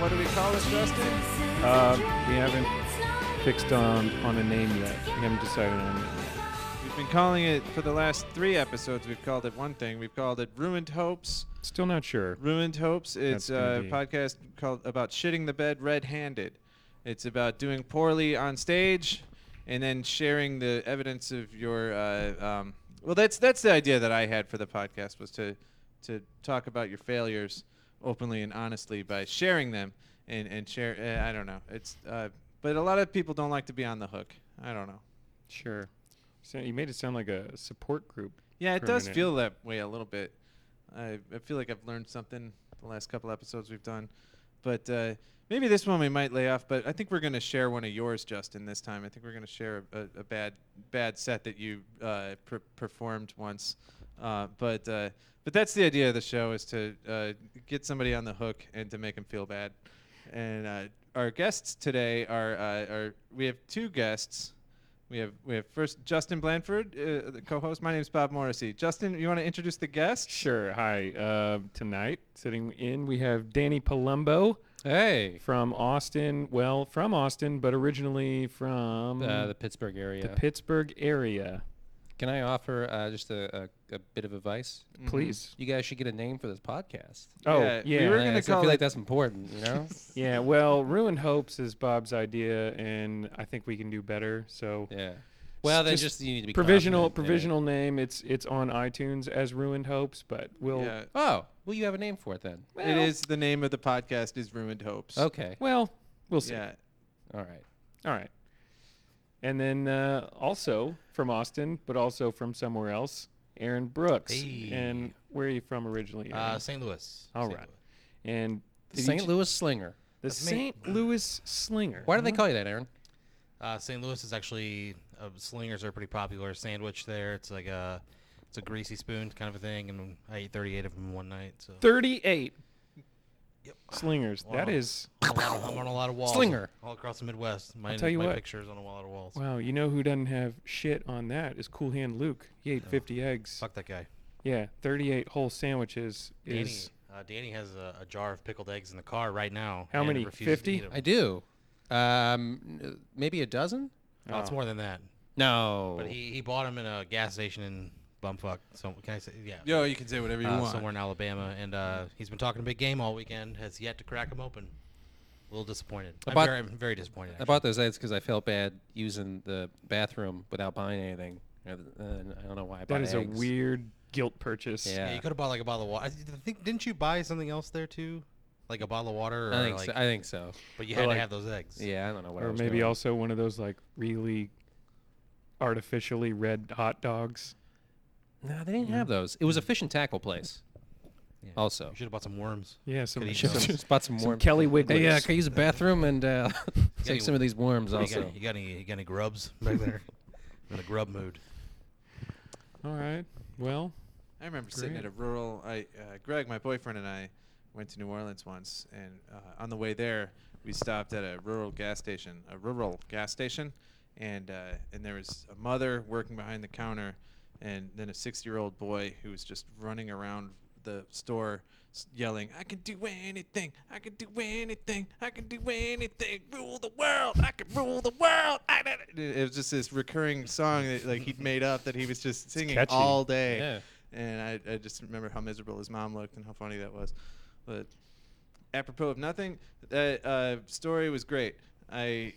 What do we call it, Justin? Uh, we haven't fixed on on a name yet. We haven't decided on it. We've been calling it for the last three episodes. We've called it one thing. We've called it Ruined Hopes. Still not sure. Ruined Hopes. It's a podcast called about shitting the bed red-handed. It's about doing poorly on stage, and then sharing the evidence of your. Uh, um, well, that's that's the idea that I had for the podcast was to to talk about your failures openly and honestly by sharing them and and share. Uh, I don't know. It's uh, but a lot of people don't like to be on the hook. I don't know. Sure. So you made it sound like a support group. Yeah, it does minute. feel that way a little bit. I, I feel like I've learned something the last couple episodes we've done, but uh, maybe this one we might lay off. But I think we're going to share one of yours, Justin, this time. I think we're going to share a, a, a bad bad set that you uh, per- performed once. Uh, but uh, but that's the idea of the show is to uh, get somebody on the hook and to make them feel bad. And uh, our guests today are uh, are we have two guests. We have we have first Justin Blanford, uh, the co-host. My name is Bob Morrissey. Justin, you want to introduce the guests? Sure. Hi. Uh, tonight, sitting in, we have Danny Palumbo Hey, from Austin. Well, from Austin, but originally from uh, the Pittsburgh area. the Pittsburgh area. Can I offer uh, just a, a, a bit of advice? Please. You guys should get a name for this podcast. Oh, Yeah, yeah. we were Uh, gonna so I call feel it- like that's important, you know? yeah. Well, Ruined Hopes is Bob's idea, and I think we can do better. So. yeah. Well, then just just, you need to be provisional confident in it. provisional name. It's it's on iTunes as Ruined Hopes, but we'll Yeah, Oh, well, you have a name for it then. it is the name of the podcast is Ruined Hopes. Okay. well we'll see. Yeah. All right. All right. And then uh, also from Austin, but also from somewhere else, Aaron Brooks. Hey. And where are you from originally? Uh, St. Louis. All St. right. Louis. and The St. each- Louis Slinger. the St. Louis Slinger. Why do they call you that, Aaron? Uh, St. Louis is actually uh, slingers are pretty popular. Sandwich there. It's like a it's a greasy spoon kind of a thing, and I ate 38 of them one night. So 38 Yep. slingers? Wow. That is I'm, on a lot of, I'm on a lot of walls. Slinger. all across the Midwest. My, tell you my what. pictures on a lot of walls. wow. You know who doesn't have shit on that is Cool Hand Luke. He ate No. 50 eggs. Fuck that guy. Yeah, 38 whole sandwiches Danny, is uh, Danny has a, a jar of pickled eggs in the car right now. How and many? refuses to 50? eat 'em. I do. Um, n- maybe a dozen? Oh, it's Oh. more than that. No. But he, he bought them in a gas station in bumfuck. So can I say yeah? Yo, you can say whatever you uh, want. somewhere in Alabama, and uh, he's been talking a big game all weekend. Has yet to crack him open. A little disappointed. I'm very, I'm very disappointed. I bought those eggs because I felt bad using the bathroom without buying anything. Uh, I don't know why I bought that is eggs. a weird guilt purchase. Yeah. Yeah, you could have bought like a bottle of water. I think didn't you buy something else there too, like a bottle of water? Or I think like, so. I think so. but you Or had like- to have those eggs. Yeah, I don't know what. I or was maybe doing. also one of those like really artificially red hot dogs. No, they didn't Yeah. have those. It was a fish and tackle place. Yeah. Also, You should have bought some worms. Yeah, some, Could eat some, those. just bought some some worms. Kelly Wigglers. Hey, uh, can I use a bathroom and uh, any- take some of these worms You also? got, you got any? You got any grubs back there? I'm in a grub mood. All right. Well, I remember sitting at a rural. I uh, Greg, my boyfriend, and I went to New Orleans once, and uh, on the way there, we stopped at a rural gas station, a rural gas station, and uh, and there was a mother working behind the counter, and then a 60-year-old boy who was just running around the store yelling, "I can do anything! I can do anything! I can do anything! Rule the world! I can rule the world!" I it. It was just this recurring song that like he'd made up that he was just singing catchy. all day Yeah. and I, I just remember how miserable his mom looked and how funny that was. But apropos of nothing, that uh, story was great. I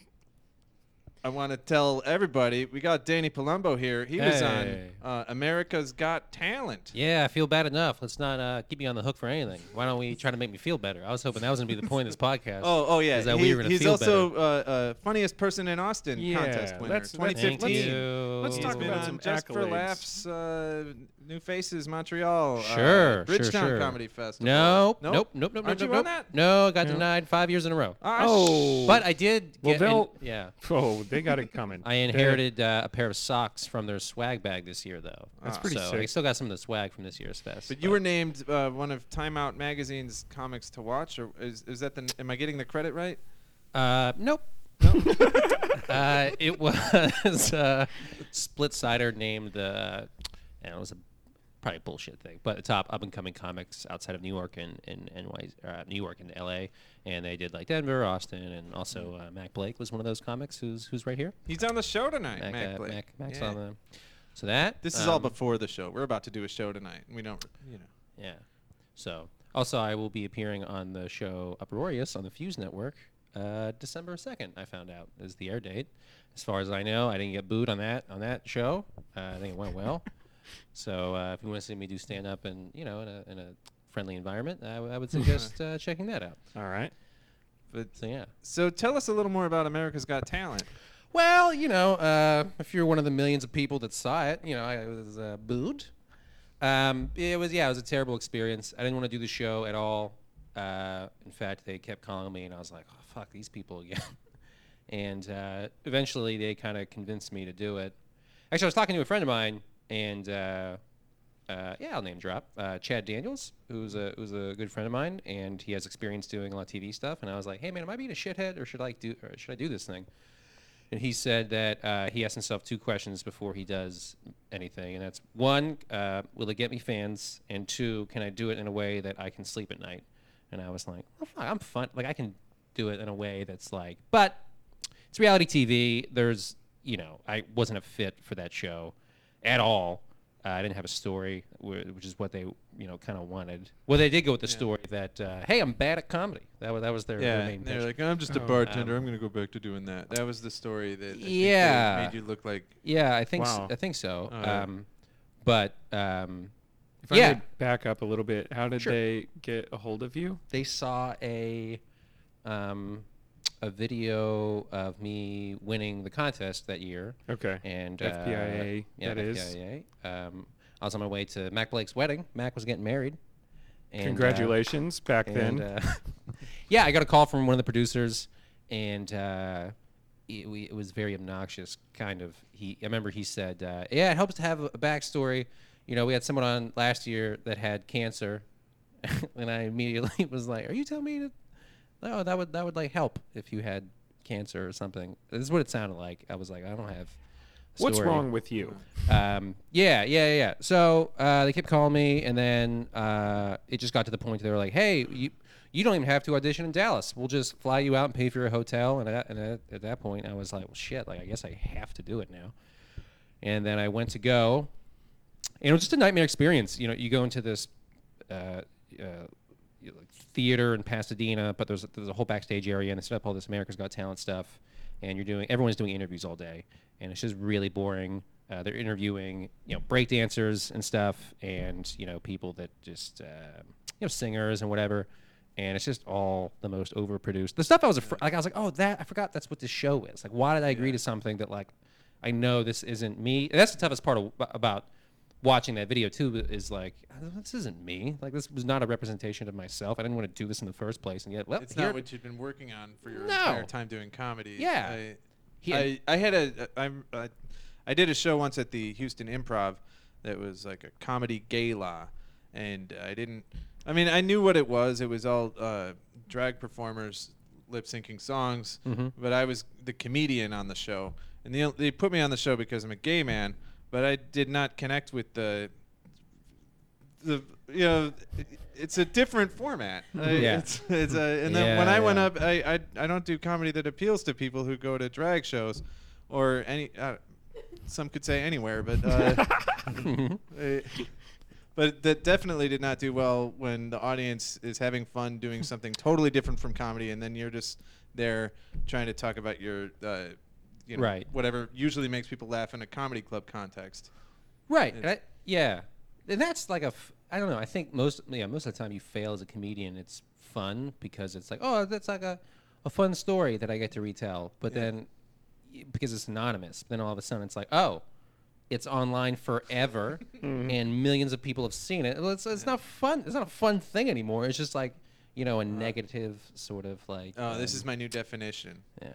I want to tell everybody we got Danny Palumbo here. He was on uh, America's Got Talent. Yeah, I feel bad enough. Let's not uh, keep me on the hook for anything. Why don't we try to make me feel better? I was hoping that was gonna be the point of this podcast. Oh, oh yeah. Is that He- we were gonna he's feel also uh, uh, funniest person in Austin Yeah, contest winner, let's- let's- 2015. Thank let's- let's talk about some Just for accolades. Laughs, uh, New Faces, Montreal. uh, Sure, sure, Bridgetown sure. Comedy Festival. Nope, Nope? nope, nope, nope, Aren't nope, you nope. on that? No, got No. denied five years in a row. Ah, Oh. But I did Well, in- they'll- yeah. oh, they got it coming. I inherited uh, a pair of socks from their swag bag this year, though. That's pretty so I still got some of the swag from this year's fest. But you were named uh, one of Time Out Magazine's comics to watch, or is, is that the? Am I getting the credit right? Uh, nope. uh, it was uh, Splitsider named uh, and it was a probably a bullshit thing, but the top up and coming comics outside of New York and and NY, uh, New York and L.A. And they did like Denver, Austin, and also uh, Mac Blake was one of those comics who's who's right here. He's on the show tonight, Mac, Mac, uh, Blake. Mac, Mac's Yeah. on the. So that This is all um, before the show. We're about to do a show tonight. We don't, you know. Yeah. So also, I will be appearing on the show Uproarious on the Fuse Network. Uh, December second, I found out is the air date. As far as I know, I didn't get booed on that on that show. Uh, I think it went well. so uh, if you want to see me do stand up and you know in a, in a friendly environment, I, w- I would suggest uh, checking that out. All right. But So yeah. so tell us a little more about America's Got Talent. Well, you know, uh, if you're one of the millions of people that saw it, you know, I was uh, booed. Um, it was yeah, it was a terrible experience. I didn't want to do the show at all. Uh, in fact, they kept calling me, and I was like, "Oh fuck, these people again." and uh, eventually, they kind of convinced me to do it. Actually, I was talking to a friend of mine, and uh, uh, yeah, I'll name drop uh, Chad Daniels, who's a who's a good friend of mine, and he has experience doing a lot of TV stuff. And I was like, "Hey, man, am I being a shithead, or should I do, or should I do this thing?" And he said that uh, he asked himself two questions before he does anything, and that's one, uh, will it get me fans? And two, can I do it in a way that I can sleep at night? And I was like, fuck, I'm fun. Like I can do it in a way that's like, but it's reality TV. There's, you know, I wasn't a fit for that show at all. Uh, I didn't have a story, which is what they, you know, kind of wanted. Well, they did go with the Yeah. story that, uh, hey, I'm bad at comedy. That was that was their, their Yeah, main they're pitch. like, I'm just a Oh, bartender. um, I'm gonna go back to doing that. That was the story that I think Yeah. made you look like. Yeah, I think s Wow. I think so. Yeah. um, but um, If I could back up a little bit, how did Sure. they get a hold of you? they saw a um, a video of me winning the contest that year, Okay. and uh, FPIA, yeah, that is. FPIA. Um, I was on my way to Mac Blake's wedding. Mac was getting married. And, uh, Congratulations back and, then. uh, yeah, I got a call from one of the producers, and uh, it, we, it was very obnoxious. Kind of. He, I remember he said, uh, "Yeah, it helps to have a, backstory." You know, we had someone on last year that had cancer, and I immediately was like, "Are you telling me that? No, that would that would like help if you had cancer or something." This is what it sounded like. I was like, "I don't have." a What's story." wrong with you? Um, yeah, yeah, yeah. So uh, they kept calling me, and then uh, it just got to the point they were like, "Hey, you you don't even have to audition in Dallas. We'll just fly you out and pay for your hotel." And at, and at, at that point, I was like, "Well, shit! Like, I guess I have to do it now." And then I went to go, and it was just a nightmare experience. You know, you go into this uh, uh, you know, like theater in Pasadena, but there's a, there's a whole backstage area, and they set up all this America's Got Talent stuff, and you're doing everyone's doing interviews all day, and it's just really boring. Uh, they're interviewing you know break dancers and stuff, and you know people that just uh, you know singers and whatever. And it's just all the most overproduced. The stuff I was like, I was like, oh, that I forgot that's what this show is. Like, why did I agree to something that like I know this isn't me? And that's the toughest part of, about watching that video too is like this isn't me like this was not a representation of myself i didn't want to do this in the first place and yet well It's here- not what you've been working on for your No. entire time doing comedy. Yeah. I, He- I, I had a I'm I, I did a show once at the Houston Improv that was like a comedy gala, and I didn't. I mean, I knew what it was. It was all uh, drag performers lip syncing songs, Mhm. but I was the comedian on the show, and they they put me on the show because I'm a gay man, but I did not connect with the the you know it's a different format. I- Yeah. It's, it's a, and then when Yeah, I went up, I, I I don't do comedy that appeals to people who go to drag shows, or any. Uh, some could say anywhere, but uh, uh, but that definitely did not do well when the audience is having fun doing something totally different from comedy, and then you're just there trying to talk about your. You know, Right. whatever usually makes people laugh in a comedy club context. right and I- yeah and that's like a f- i don't know i think most yeah most of the time you fail as a comedian it's fun because it's like oh that's like a, a fun story that i get to retell but Yeah. then because it's anonymous then all of a sudden it's like oh it's online forever mm-hmm. and millions of people have seen it it's, it's not fun it's not a fun thing anymore it's just like you know a uh-huh. negative sort of like Oh, this um, is my new definition. yeah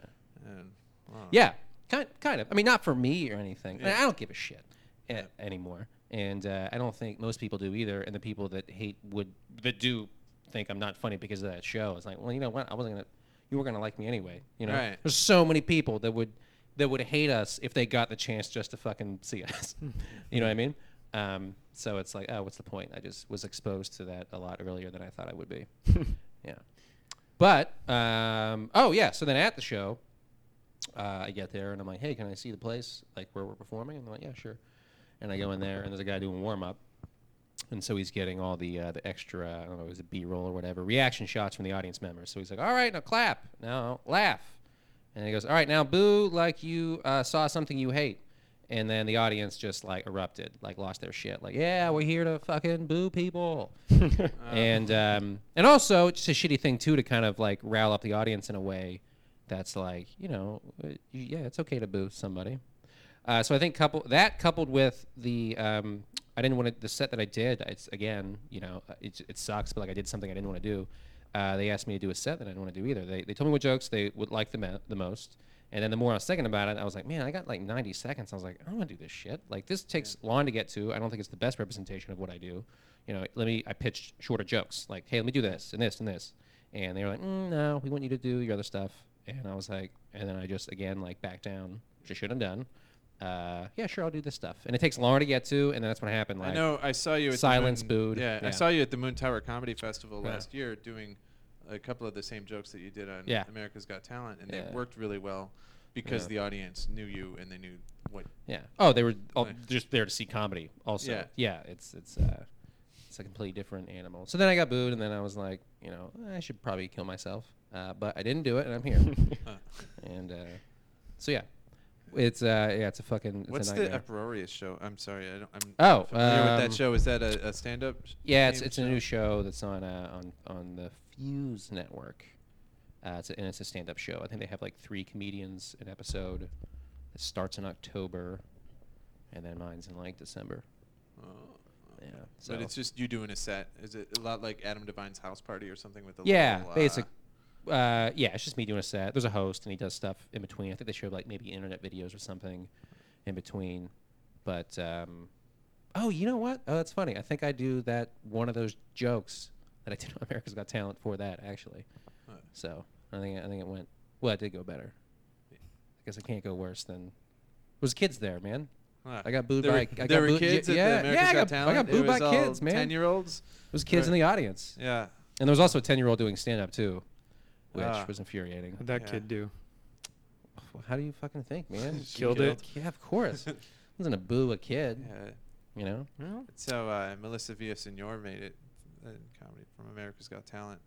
And, wow. Yeah, kind kind of. I mean, not for me or anything. Yeah. I don't give a shit a- anymore, and uh, I don't think most people do either. And the people that hate would that do think I'm not funny because of that show. It's like, well, you know what? I wasn't gonna. You were gonna like me anyway. You know, Right. there's so many people that would that would hate us if they got the chance just to fucking see us. you know what I mean? Um, so it's like, oh, what's the point? I just was exposed to that a lot earlier than I thought I would be. yeah. But um, oh yeah, so then at the show, uh, I get there and I'm like, hey, can I see the place like where we're performing? And they're like, yeah, sure. And I go in there and there's a guy doing warm up, and so he's getting all the uh, the extra I don't know, is it B roll or whatever reaction shots from the audience members. So he's like, all right, now clap, now laugh, and he goes, all right, now boo like you uh, saw something you hate. And then the audience just like erupted, like lost their shit. Like, yeah, we're here to fucking boo people. and um, and also just a shitty thing too to kind of like rile up the audience in a way that's like you know uh, yeah it's okay to boo somebody. Uh, so I think couple that coupled with the um, I didn't want to the set that I did. It's again you know uh, it, it sucks, but like I did something I didn't want to do. Uh, they asked me to do a set that I didn't want to do either. They, they told me what jokes they would like the, me- the most. And then the more I was thinking about it, I was like, man, I got like 90 seconds. I was like, I don't want to do this shit. Like this takes long to get to. I don't think it's the best representation of what I do. You know, let me. I pitched shorter jokes, like, hey, let me do this and this and this. And they were like, mm, no, we want you to do your other stuff. And I was like, and then I just again like back down, which I should have done. Uh, yeah, sure, I'll do this stuff. And it takes longer to get to, and then that's what happened. Like, I know. I saw you. At silence the Moon, booed. Yeah, I saw you at the Moontower Comedy Festival Yeah. last year doing a couple of the same jokes that you did on Yeah. America's Got Talent, and Yeah. they worked really well because Yeah. the audience knew you and they knew what. Yeah. Oh, they were all just there to see comedy. Also. Yeah. Yeah. It's it's uh, it's a completely different animal. So then I got booed, and then I was like, you know, I should probably kill myself. Uh, but I didn't do it, and I'm here. And uh, so yeah, it's uh, yeah, it's a fucking. It's what's a the nightmare. Uproarious show? I'm sorry, I don't. I'm Oh, not familiar with um, that show. Is that a, a stand-up? yeah, it's themed it's a new show that's on uh, on on the Fuse network. Uh, it's a, and it's a stand-up show. I think they have like three comedians an episode. It starts in October, and then mine's in like December. Oh, Yeah. So. But it's just you doing a set. Is it a lot like Adam Devine's house party or something with a yeah, little, uh, basic. Uh, yeah, it's just me doing a set. There's a host, and he does stuff in between. I think they show like maybe internet videos or something in between. But um, oh, you know what? Oh, that's funny. I think I do that one of those jokes that I did on America's Got Talent for that actually. Huh. So I think I think it went. Well, it did go better. I guess it can't go worse than. Was kids there, man? Huh. I got booed there by- Were, I got there were booed- kids yeah, at yeah, the America's I Got got- I Talent. got booed by kids, man. Ten-year-olds. It was kids in the audience, Yeah. and there was also a ten-year-old doing stand-up too, which Ah. was infuriating. What'd that Yeah. kid do? How do you fucking think, man? She Killed it. Yeah, of course. I wasn't a boo a kid, Yeah. you know. Well, That's how uh, Melissa Villasenor made it in comedy from America's Got Talent.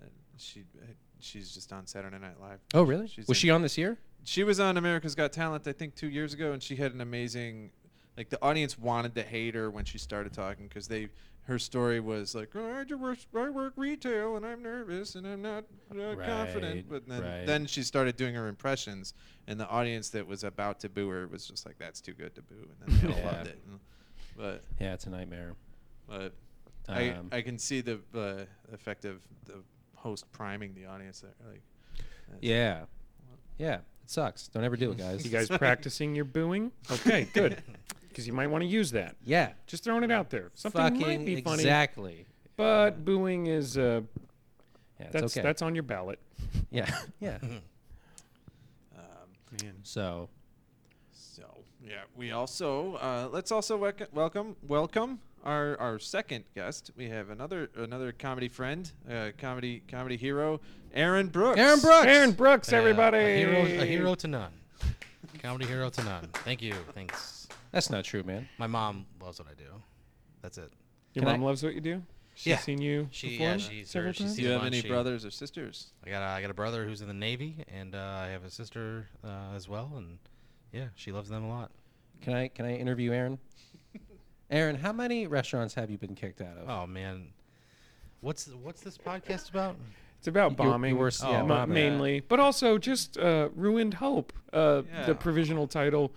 And she uh, she's just on Saturday Night Live. Oh, really? She's was she on this year? She was on America's Got Talent, I think, two years ago, and she had an amazing. Like the audience wanted to hate her when she started talking because they her story was like, oh, I, work, I work retail and I'm nervous and I'm not uh, Right, confident. But then, right. then she started doing her impressions, and the audience that was about to boo her was just like, "That's too good to boo," and then they all Yeah. loved it. And- But Yeah, it's a nightmare. but I Um, I can see the uh, effect of the host priming the audience. There, like, Yeah, yeah. It sucks. Don't ever do it, guys. you guys practicing your booing? Okay, good. Because you might want to use that. yeah. Just throwing it out there. Something Fucking might be funny, exactly. but booing is uh, Yeah, it's that's okay. that's on your ballot. yeah, yeah. Um, Man, So So, yeah, we also uh, let's also wec- welcome welcome our our second guest. We have another another comedy friend, uh, comedy comedy hero, Aaron Brooks. Aaron Brooks. Aaron Brooks, Yeah, everybody. A hero, a hero to none. Comedy hero to none. Thank you. Thanks. That's not true, man. My mom loves what I do. That's it. Your Can I- mom loves what you do. She's Yeah. seen you She- perform yeah, she's several heard- she's times? Do you have One any she- brothers or sisters? I got a, I got a brother who's in the Navy, and uh, I have a sister uh, as well, and yeah, she loves them a lot. Can I can I interview Aaron? Aaron, how many restaurants have you been kicked out of? Oh man, what's what's this podcast about? It's about Your- bombing, yours- yeah, mo- bombing. mainly, but also just uh, ruined hope. Uh, Yeah. The provisional title.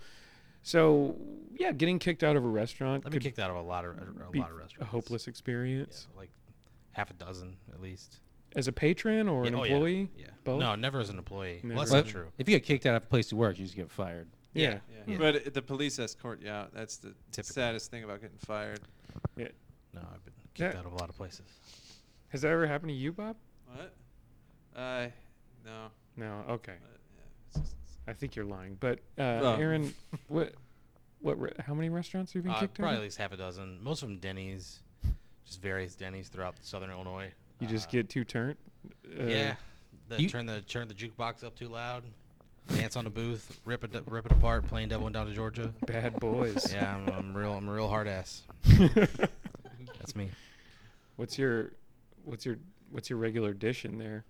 So yeah, getting kicked out of a restaurant I've been kicked out of a lot of a, be lot of restaurants. a hopeless Yeah, experience like half a dozen at least. as a patron or an oh, employee. Yeah. Both? No, never as an employee. Never. Well, that's not true. If you get kicked out of a place to work, you just get fired. Yeah. Yeah. Yeah. But the police escort you out. That's the Typical. saddest thing about getting fired. Yeah. No, I've been kicked Yeah. out of a lot of places. Has that ever happened to you, Bob? What? Uh, no. No. Okay. But, yeah, it's just- I think you're lying. But uh, Oh. Aaron, what what? Re- how many restaurants have you been Uh, kicked probably out? at of? least half a dozen. Most of them Denny's, just various Denny's throughout southern Illinois. You just Uh, get too turned. Uh, yeah. The, you- turn the turn the jukebox up too loud, dance on the booth, rip it rip it apart, playing Devil Went Down to Georgia. Bad boys. Yeah, I'm, I'm real I'm a real hard ass. That's me. what's your, what's your, what's your regular dish in there?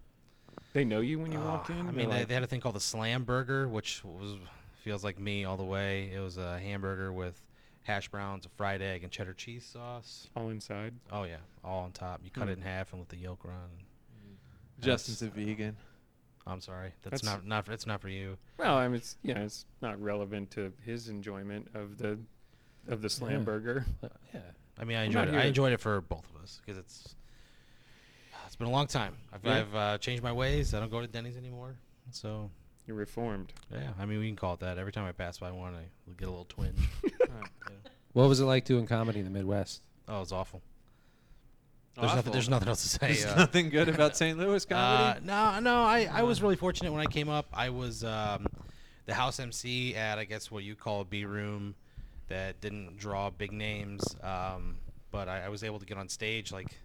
They know you when you walk Uh, in. I mean, they, like, they had a thing called the Slam Burger, which was feels like me all the way. It was a hamburger with hash browns, a fried egg, and cheddar cheese sauce. all inside. Oh yeah, all on top. You cut Hmm. it in half and let the yolk run. Justin's a vegan. I'm sorry, that's, That's- not not it's not for you. Well, I mean, it's you know, it's not relevant to his enjoyment of the, of the slam Yeah. burger. Uh, yeah. I mean, I I'm not enjoyed it. I here- enjoyed it for both of us because it's it's been a long time. I've, Yeah. I've uh, changed my ways. I don't go to Denny's anymore. So You're reformed. yeah, I mean, we can call it that. Every time I pass by one, I get a little twinge. Huh. What was it like doing comedy in the Midwest? Oh, it's awful. There's nothing. There's nothing else to say. There's uh, nothing good about St. Louis Uh, comedy. no, no. I, I was really fortunate when I came up. I was um, the house MC at I guess what you call a B room that didn't draw big names, um, but I, I was able to get on stage like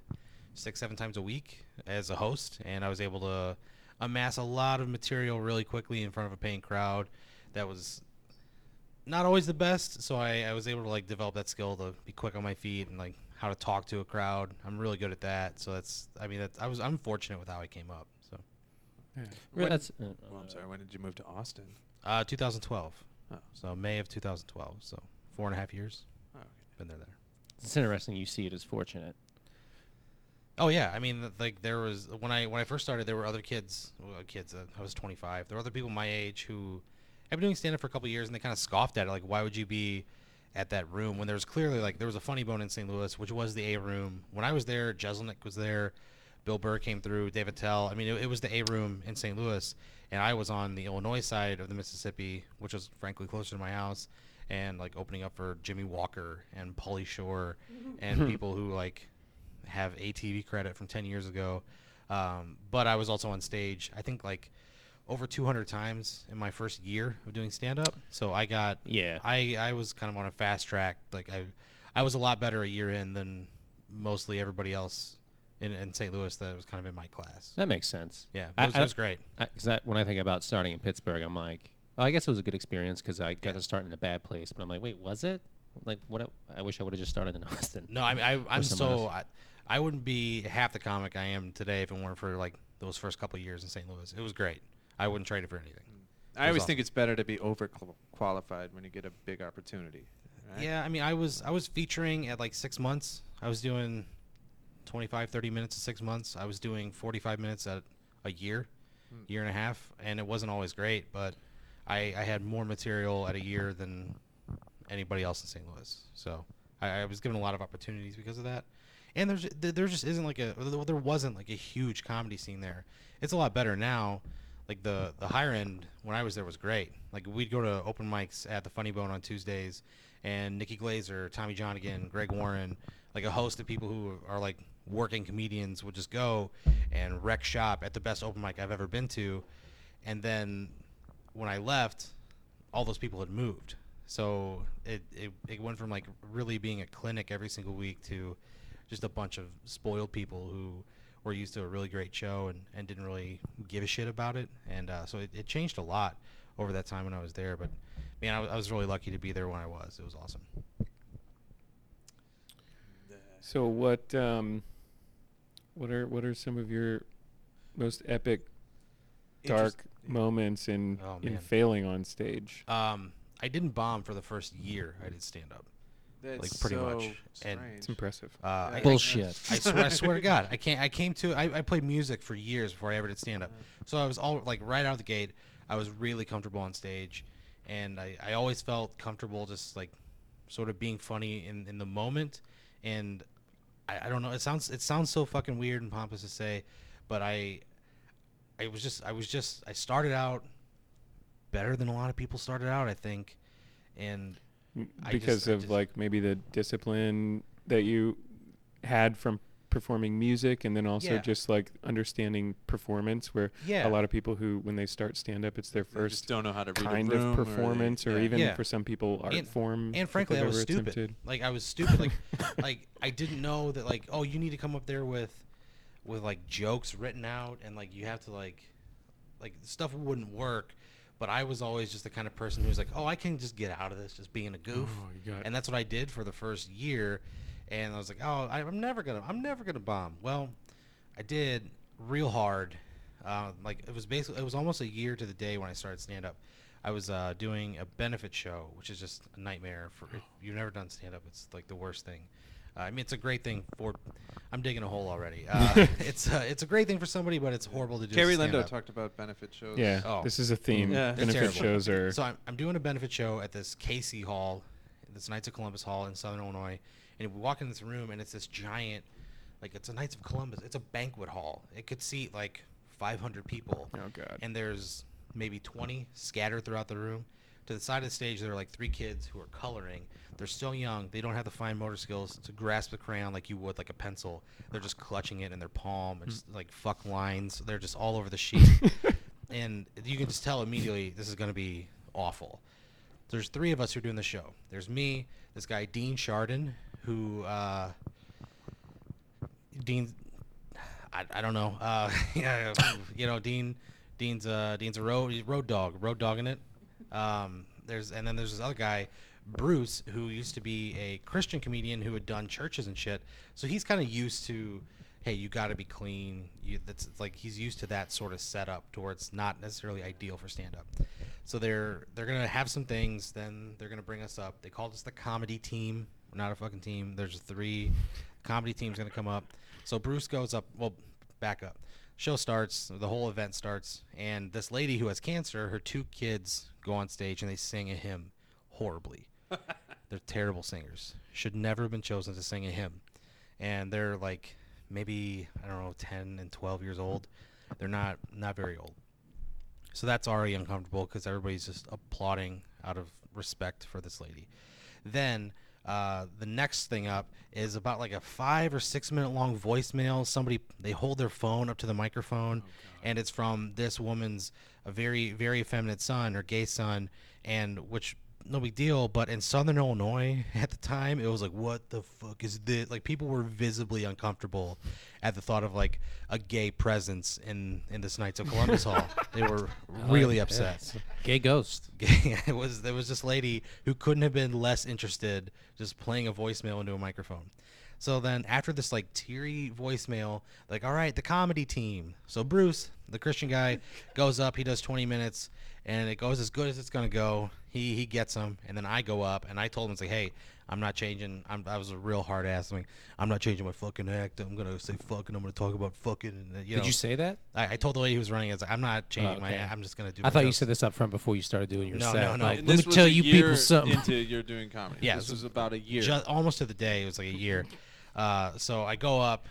six, seven times a week as a host, and I was able to amass a lot of material really quickly in front of a paying crowd. That was not always the best, so I, I was able to like develop that skill to be quick on my feet and like how to talk to a crowd. I'm really good at that. So that's I mean that's I was I'm fortunate with how I came up. So Yeah. When- that's, uh, Well, I'm sorry. When did you move to Austin? uh 2012. Oh. So May of 2012. So four and a half years. Oh, okay. Been there there. it's interesting you see it as fortunate. Oh yeah, I mean, th- like there was when I when I first started, there were other kids, well, kids. Uh, I was 25. There were other people my age who had been doing stand up for a couple years, and they kind of scoffed at it. Like, why would you be at that room when there was clearly like there was a funny bone in St. Louis, which was the A room. When I was there, Jeselnik was there, Bill Burr came through, Dave Attell. I mean, it, it was the A room in St. Louis, and I was on the Illinois side of the Mississippi, which was frankly closer to my house, and like opening up for Jimmie Walker and Pauly Shore, and people who like have ATV credit from 10 years ago. Um, but I was also on stage, I think like over 200 times in my first year of doing stand up. So I got, Yeah. I, I was kind of on a fast track. Like I, I was a lot better a year in than mostly everybody else in, in St. Louis that was kind of in my class. That makes sense. Yeah, it was, I- it was great. Cause that, when I think about starting in Pittsburgh, I'm like, oh, I guess it was a good experience because I got to start in a bad place. But I'm like, wait, was it? Like, what? I wish I would have just started in Austin. No, I mean, I, I'm so. I, I wouldn't be half the comic I am today if it weren't for like those first couple of years in St. Louis. It was great. I wouldn't trade it for anything. I always awesome. think it's better to be overqualified when you get a big opportunity. right? Yeah, I mean, I was I was featuring at like six months. I was doing 25, 30 minutes in six months. I was doing 45 minutes at a year, Hmm. year and a half, and it wasn't always great, but I, I had more material at a year than anybody else in St. Louis. So I, I was given a lot of opportunities because of that. And there's there there just isn't like a well, there wasn't like a huge comedy scene there. It's a lot better now. Like the the higher end when I was there was great. Like we'd go to open mics at the Funny Bone on Tuesdays, and Nikki Glazer, Tommy Johnagin, Greg Warren, like a host of people who are like working comedians would just go and wreck shop at the best open mic I've ever been to, and then when I left, all those people had moved. So it, it, it went from like really being a clinic every single week to just a bunch of spoiled people who were used to a really great show and, and didn't really give a shit about it. And uh, so it, it changed a lot over that time when I was there. But man, I was, really lucky to be there when I was. It was awesome. So what um what are what are some of your most epic dark moments in Oh, in failing on stage? Um, I didn't bomb for the first year I did stand up. That's like, pretty so much. And. It's impressive. Uh, I- I- Bullshit. I swear, I swear to God, I can't. I came to. I, I played music for years before I ever did stand up. So I was all like right out of the gate. I was really comfortable on stage, and I, I always felt comfortable just like sort of being funny in, in the moment. And I, I don't know. It sounds it sounds so fucking weird and pompous to say, but I I was just I was just I started out better than a lot of people started out. I think, and M- I because just- of just- like maybe the discipline that you had from performing music and then also Yeah. just like understanding performance where Yeah. a lot of people who when they start stand up it's their first don't know how to read kind of performance or, yeah. even Yeah. for some people art And- form and frankly, I was stupid. attempted. Like I was stupid. Like like I didn't know that like oh you need to come up there with with like jokes written out and like you have to like like stuff wouldn't work. But I was always just the kind of person who was like, oh, I can just get out of this just being a goof, Oh, and that's what I did for the first year. And I was like, oh, I, I'm never gonna, I'm never gonna bomb. Well, I did real hard. Uh, like it was basically, it was almost a year to the day when I started stand up. I was uh, doing a benefit show, which is just a nightmare for if you've never done stand up. It's like the worst thing. Uh, I mean, it's a great thing for. I'm digging a hole already. Uh, it's uh, it's a great thing for somebody, but it's horrible to do. as Carrie Lindo stand-up. talked about benefit shows. yeah, Oh. this is a theme. Yeah. It's Benefit terrible. shows are So I'm, I'm doing a benefit show at this Casey Hall, this Knights of Columbus Hall in Southern Illinois, and we walk in this room and it's this giant, like it's a Knights of Columbus. It's a banquet hall. It could seat like 500 people, oh god. and there's maybe 20 scattered throughout the room. To the side of the stage, there are like three kids who are coloring. They're still young. They don't have the fine motor skills to grasp the crayon like you would like a pencil. They're just clutching it in their palm and just like fuck lines. They're just all over the sheet. and you can just tell immediately this is going to be awful. There's three of us who are doing the show. There's me, this guy Dean Chardon, who uh, Dean, I, I don't know. Uh, you know Dean, Dean's uh, Dean's a road road dog, road dogging it. Um, there's and then there's this other guy, Bruce, who used to be a Christian comedian who had done churches and shit. So he's kind of used to, hey, you got to be clean. You, that's like he's used to that sort of setup to where it's not necessarily ideal for stand up. So they're they're gonna have some things. Then they're gonna bring us up. They called us the comedy team. We're not a fucking team. There's three comedy teams gonna come up. So Bruce goes up. Well, back up. Show starts. The whole event starts, and this lady who has cancer, her two kids go on stage and they sing a hymn horribly. they're terrible singers. Should never have been chosen to sing a hymn, and they're like maybe I don't know, ten and twelve years old. They're not not very old. So that's already uncomfortable because everybody's just applauding out of respect for this lady. Then uh, the next thing up is about like a five or six minute long voicemail. Somebody they hold their phone up to the microphone, and it's from this woman's a very very effeminate son or gay son, and which no big deal. But in Southern Illinois at the time, it was like, what the fuck is this? Like people were visibly uncomfortable at the thought of like a gay presence in in this Knights of Columbus Hall. They were oh, really upset. Gay ghost. it was there was this lady who couldn't have been less interested just playing a voicemail into a microphone. So then after this like teary voicemail, like all right, the comedy team. So Bruce, the Christian guy, goes up. He does 20 minutes, and it goes as good as it's gonna go. He he gets them, and then I go up, and I told him it's like, hey, I'm not changing. I'm, I was a real hard ass. I'm, like, I'm not changing my fucking act. I'm gonna say fucking. I'm gonna talk about fucking. And, uh, you Did know, you say that? I, I told the lady who was running. I was like, I'm not changing my. okay. act. I'm just gonna do. I my thought you jokes." said this up front before you started doing your No, set. no, no. Like, And let me this was tell a you year people something. Into you're doing comedy. Yeah, this so was about a year. Ju- almost to the day. It was like a year. Uh, so I go up,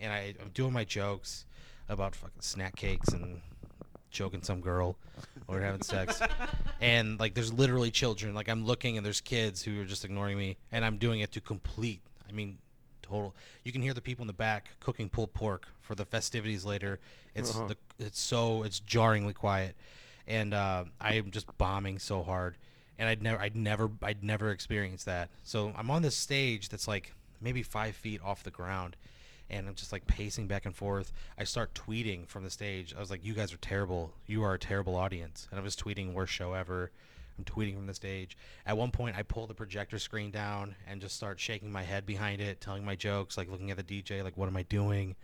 and I, I'm doing my jokes about fucking snack cakes and choking some girl or having sex. And like, there's literally children. Like, I'm looking, and there's kids who are just ignoring me, and I'm doing it to complete. I mean, total. You can hear the people in the back cooking pulled pork for the festivities later. It's Uh-huh. the, it's so it's jarringly quiet, and uh, I am just bombing so hard. And I'd never, I'd never, I'd never experienced that. So I'm on this stage that's like maybe five feet off the ground, and I'm just like pacing back and forth. I start tweeting from the stage. I was like, "You guys are terrible. You are a terrible audience." And I was tweeting worst show ever. I'm tweeting from the stage. At one point, I pull the projector screen down and just start shaking my head behind it, telling my jokes, like looking at the DJ, like, "What am I doing?"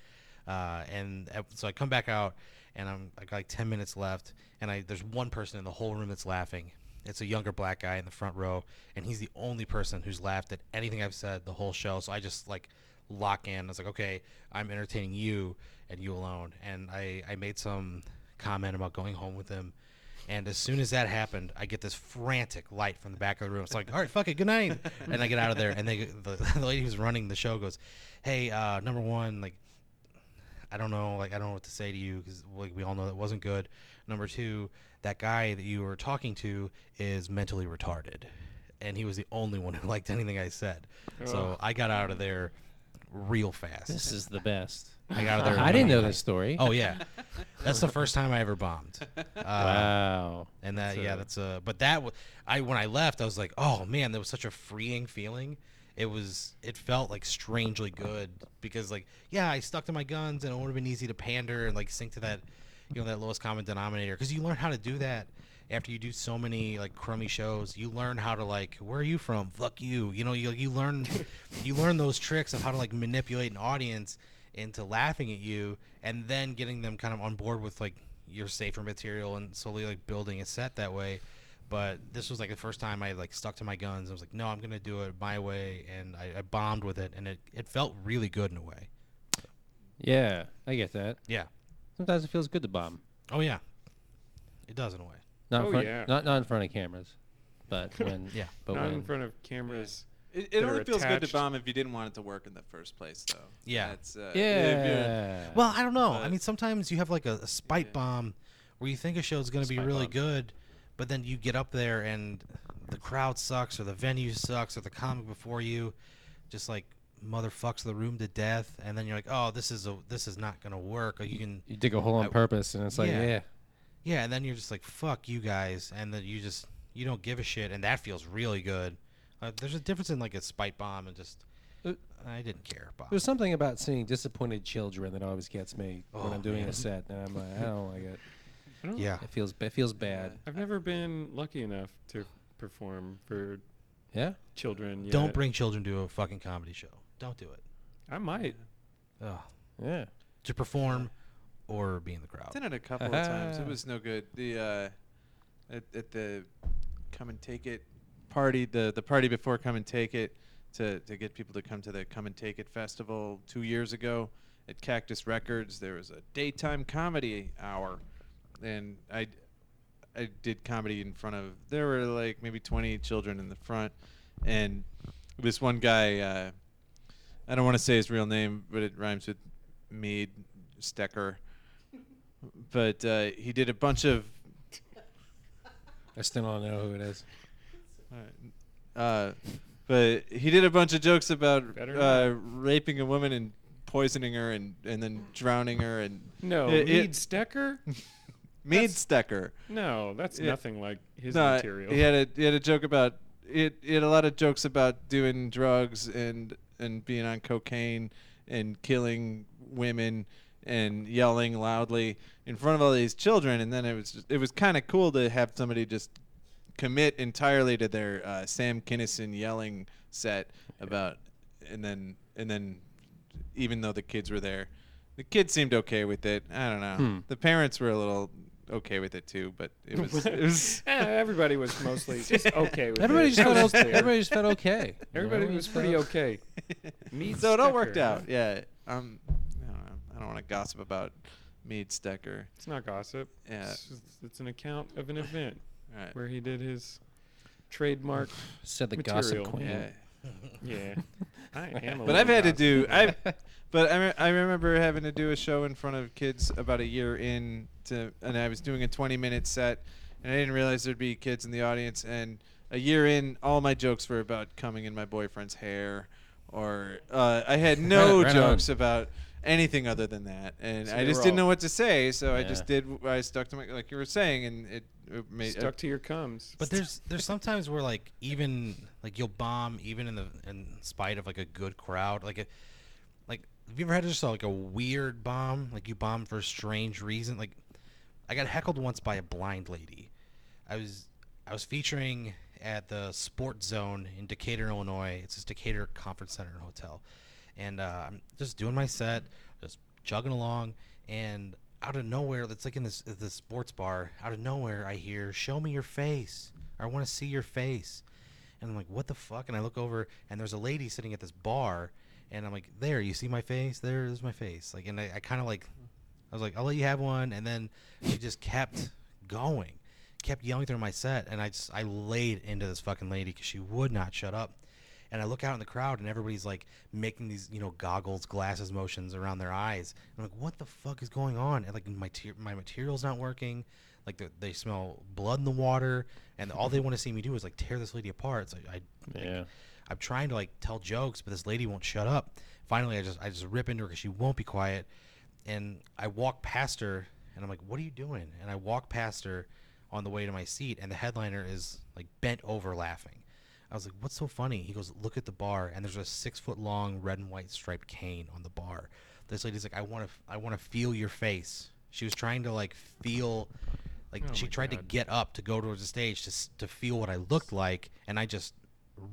Uh, and so I come back out, and I'm I got like ten minutes left, and I there's one person in the whole room that's laughing. It's a younger black guy in the front row, and he's the only person who's laughed at anything I've said the whole show. So I just like lock in. I was like, okay, I'm entertaining you and you alone. And I I made some comment about going home with him. And as soon as that happened, I get this frantic light from the back of the room. It's like, all right, fuck it, good night. And I get out of there, and they, the, the lady who's running the show goes, hey, uh, number one, like, I don't know, like I don't know what to say to you because like we all know that wasn't good. Number two, that guy that you were talking to is mentally retarded, and he was the only one who liked anything I said. So I got out of there real fast. This is the best. I got out of there. I didn't know this story. Oh yeah, that's the first time I ever bombed. Uh, wow. And that, That's yeah, a- that's a. But that, w- I when I left, I was like, oh man, that was such a freeing feeling. It was. It felt like strangely good because, like, yeah, I stuck to my guns, and it would have been easy to pander and like sink to that, you know, that lowest common denominator. Because you learn how to do that after you do so many like crummy shows. You learn how to like, where are you from? Fuck you. You know, you you learn, you learn those tricks of how to like manipulate an audience into laughing at you, and then getting them kind of on board with like your safer material and slowly like building a set that way. But this was like the first time I like stuck to my guns. I was like, no, I'm gonna do it my way, and I, I bombed with it, and it, it felt really good in a way. Yeah, I get that. Yeah. Sometimes it feels good to bomb. Oh yeah. It does in a way. Not Oh, in front, yeah. not not in front of cameras, but when Yeah. but Not when in front of cameras. It, that it only feels good to bomb if you didn't want it to work in the first place, though. Yeah. That's, uh, yeah. Well, I don't know. I mean, sometimes you have like a, a spite Yeah. bomb where you think a show is gonna be really bomb. good, but then you get up there and the crowd sucks, or the venue sucks, or the comic before you just like motherfucks the room to death, and then you're like, oh, this is a this is not gonna work. Or you can you dig a hole on I- purpose, and it's like Yeah. yeah. Yeah, and then you're just like, "Fuck you guys," and then you just you don't give a shit, and that feels really good. Uh, there's a difference in like a spite bomb and just Uh, I didn't care. Bomb. There's something about seeing disappointed children that always gets me when Oh, I'm doing man. a set, and I'm like, I don't like it. Don't- Yeah, It feels it feels bad. I've never been lucky enough to perform for Yeah. children. Yet. don't bring children to a fucking comedy show. Don't do it. I might. Ugh. Yeah. To perform or be in the crowd. Done it a couple of times. It was no good. The uh, at, at the come and take it party, the the party before come and take it, to to get people to come to the come and take it festival two years ago at Cactus Records. There was a daytime comedy hour, and I I did comedy in front of. There were like maybe 20 children in the front, and this one guy. Uh, I don't want to say his real name, but it rhymes with Mead Stecker but uh, he did a bunch of I still don't know who it is. uh, but he did a bunch of jokes about uh, raping a woman and poisoning her and, and then drowning her and No, It- Mead it- Stecker? Mead Stecker. No, that's Yeah. nothing like his No, material. he had a he had a joke about it. He had a lot of jokes about doing drugs and and being on cocaine and killing women and yelling loudly in front of all these children. And then it was just, it was kind of cool to have somebody just commit entirely to their uh, Sam Kinison yelling set about and then and then even though the kids were there, the kids seemed okay with it. I don't know. Hmm. The parents were a little okay with it too, but it was it was Eh, everybody was mostly just okay with Everybody it. just felt was okay. Everybody just felt okay. you Everybody know? was pretty okay. Mead so it all worked out. Yeah. Um. I don't know. I don't want to gossip about Mead Stecker. It's not gossip. Yeah. It's, just- it's an account of an event All right. where he did his trademark. Said the Material. gossip queen. Yeah. Yeah, I am. A But I've had to do. I. But I, re- I remember having to do a show in front of kids about a year in to, and I was doing a 20 minute set, and I didn't realize there'd be kids in the audience. And a year in, all my jokes were about coming in my boyfriend's hair, or uh, I had no Right on. jokes about anything other than that, and So I they just were didn't all- know what to say. So I just did. I stuck to my like you were saying, and it, it made. Stuck to your comes. But there's there's sometimes where like even like you'll bomb even in the in spite of like a good crowd like a like have you ever had just like a weird bomb like you bombed for a strange reason like I got heckled once by a blind lady I was I was featuring at the Sports Zone in Decatur Illinois it's this Decatur Conference Center and Hotel and uh, I'm just doing my set just chugging along and out of nowhere it's like in this this sports bar out of nowhere I hear show me your face I want to see your face and I'm like, what the fuck? And I look over, and there's a lady sitting at this bar, and I'm like, there, you see my face? There is my face. Like, and I, I kind of like, I was like, I'll let you have one, and then she just kept going, kept yelling through my set, and I just, I laid into this fucking lady because she would not shut up. And I look out in the crowd, and everybody's like making these, you know, goggles, glasses motions around their eyes. I'm like, what the fuck is going on? And like my te- my material's not working. Like the, they smell blood in the water, and all they want to see me do is like tear this lady apart. So I, Yeah. I'm trying to like tell jokes, but this lady won't shut up. Finally, I just I just rip into her because she won't be quiet, and I walk past her, and I'm like, "What are you doing?" And I walk past her on the way to my seat, and the headliner is like bent over laughing. I was like, "What's so funny?" He goes, "Look at the bar, and there's a six foot long red and white striped cane on the bar." This lady's like, "I want to, I want to feel your face." She was trying to like feel, like Oh she tried to get up to go towards the stage to to feel what I looked like, and I just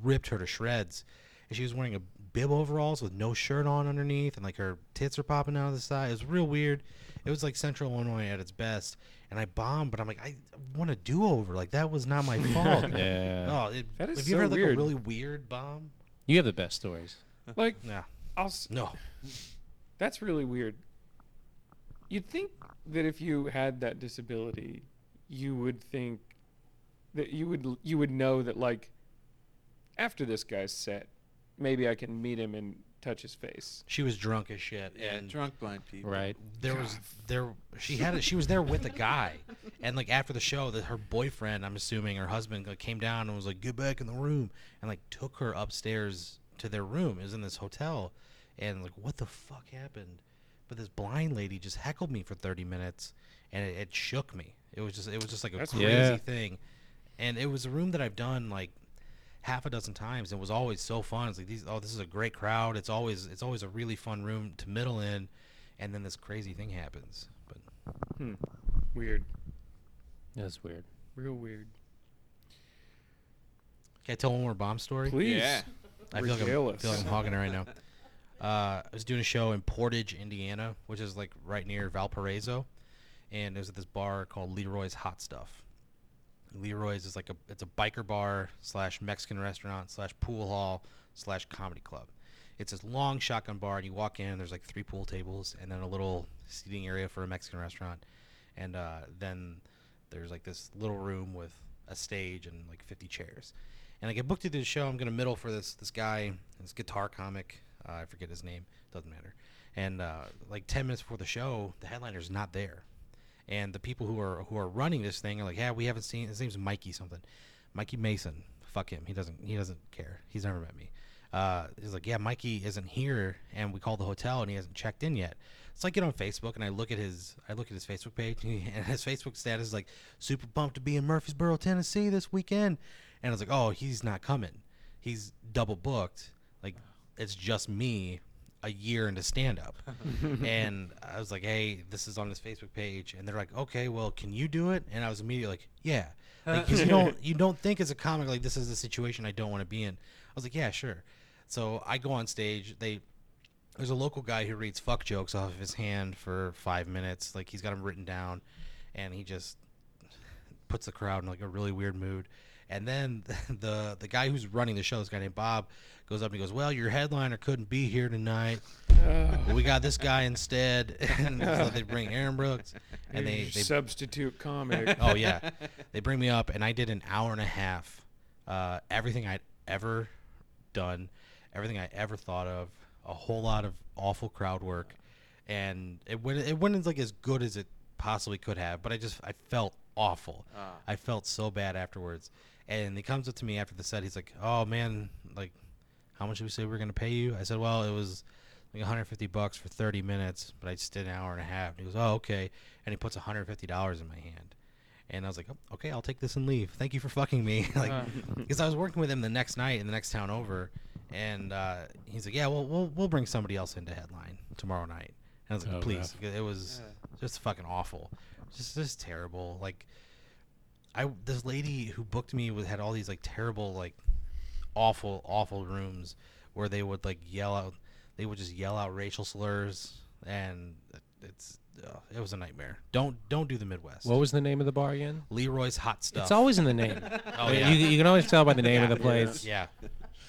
ripped her to shreds. And she was wearing a bib overalls with no shirt on underneath, and like her tits are popping out of the side. It was real weird. It was like Central Illinois at its best, and I bombed. But I'm like, I want a do over. Like that was not my fault. Yeah. Oh, it, That is have you so ever had like weird. a really weird bomb? You have the best stories. Like, Yeah. I'll. s- No. That's really weird. You'd think that if you had that disability, you would think that you would you would know that like after this guy's set, maybe I can meet him and touch his face. She was drunk as shit. Yeah, and drunk blind people. Right. there was there she had a, she was there with a guy and like after the show that her boyfriend i'm assuming her husband like, came down and was like get back in the room and like took her upstairs to their room it was in this hotel and like what the fuck happened but this blind lady just heckled me for 30 minutes and it, it shook me it was just it was just like a That's crazy Yeah. thing and it was a room that i've done like half a dozen times and it was always so fun it's like these oh this is a great crowd it's always it's always a really fun room to middle in and then this crazy thing happens but Hmm. Weird. That's weird. Real weird. can i tell one more bomb story Please. Yeah. i feel like, I'm, feel like i'm hogging it right now uh, i was doing a show in portage indiana which is like right near valparaiso and it was at this bar called leroy's hot stuff leroy's is like a it's a biker bar slash mexican restaurant slash pool hall slash comedy club. It's this long shotgun bar and you walk in and there's like three pool tables and then a little seating area for a mexican restaurant. And uh, then there's like this little room with a stage and like 50 chairs. And i get booked to do the show. I'm gonna middle for this this guy. This guitar comic. Uh, i forget his name. Doesn't matter. And uh, like 10 minutes before the show the headliner's not there and the people who are who are running this thing are like, yeah, we haven't seen. His name's Mikey something, Mikey Mason. Fuck him. He doesn't he doesn't care. He's never met me. Uh, he's like, yeah, Mikey isn't here, and we called the hotel, and he hasn't checked in yet. So I get on Facebook and I look at his I look at his Facebook page, and his Facebook status is like, super pumped to be in Murfreesboro, Tennessee this weekend, and I was like, oh, he's not coming. He's double booked. Like it's just me a year into stand up. and I was like, hey, this is on his Facebook page. And they're like, okay, well, can you do it? And I was immediately like, yeah. Like, 'cause you don't you don't think as a comic like this is a situation I don't want to be in. I was like, yeah, sure. So I go on stage. They there's a local guy who reads fuck jokes off of his hand for five minutes. Like he's got them written down, and he just puts the crowd in like a really weird mood. And then the the guy who's running the show, this guy named Bob, goes up and he goes, "Well, your headliner couldn't be here tonight. we got this guy instead." and so they bring Aaron Brooks, and they, they substitute comic. oh yeah, they bring me up, and I did an hour and a half. Uh, everything I'd ever done, everything I ever thought of, a whole lot of awful crowd work, and it went it went like as good as it possibly could have. But I just I felt awful. Ah. I felt so bad afterwards. And he comes up to me after the set. He's like, "Oh man, like, how much did we say we were gonna pay you?" I said, "Well, it was." Like 150 bucks for 30 minutes, but I just did an hour and a half. And he goes, "Oh, okay." And he puts 150 dollars in my hand, and I was like, oh, "Okay, I'll take this and leave. Thank you for fucking me." like, because I was working with him the next night in the next town over, and uh, he's like, "Yeah, well, we'll we'll bring somebody else into headline tomorrow night." And I was like, Oh, "Please." rough. It was just fucking awful, just just terrible. Like, I this lady who booked me was, had all these like terrible like awful awful rooms where they would like yell out they would just yell out racial slurs and it's uh, it was a nightmare don't don't do the midwest What was the name of the bar again? leroy's hot stuff It's always in the name. oh You- yeah you, you can always tell by the name of the place. yeah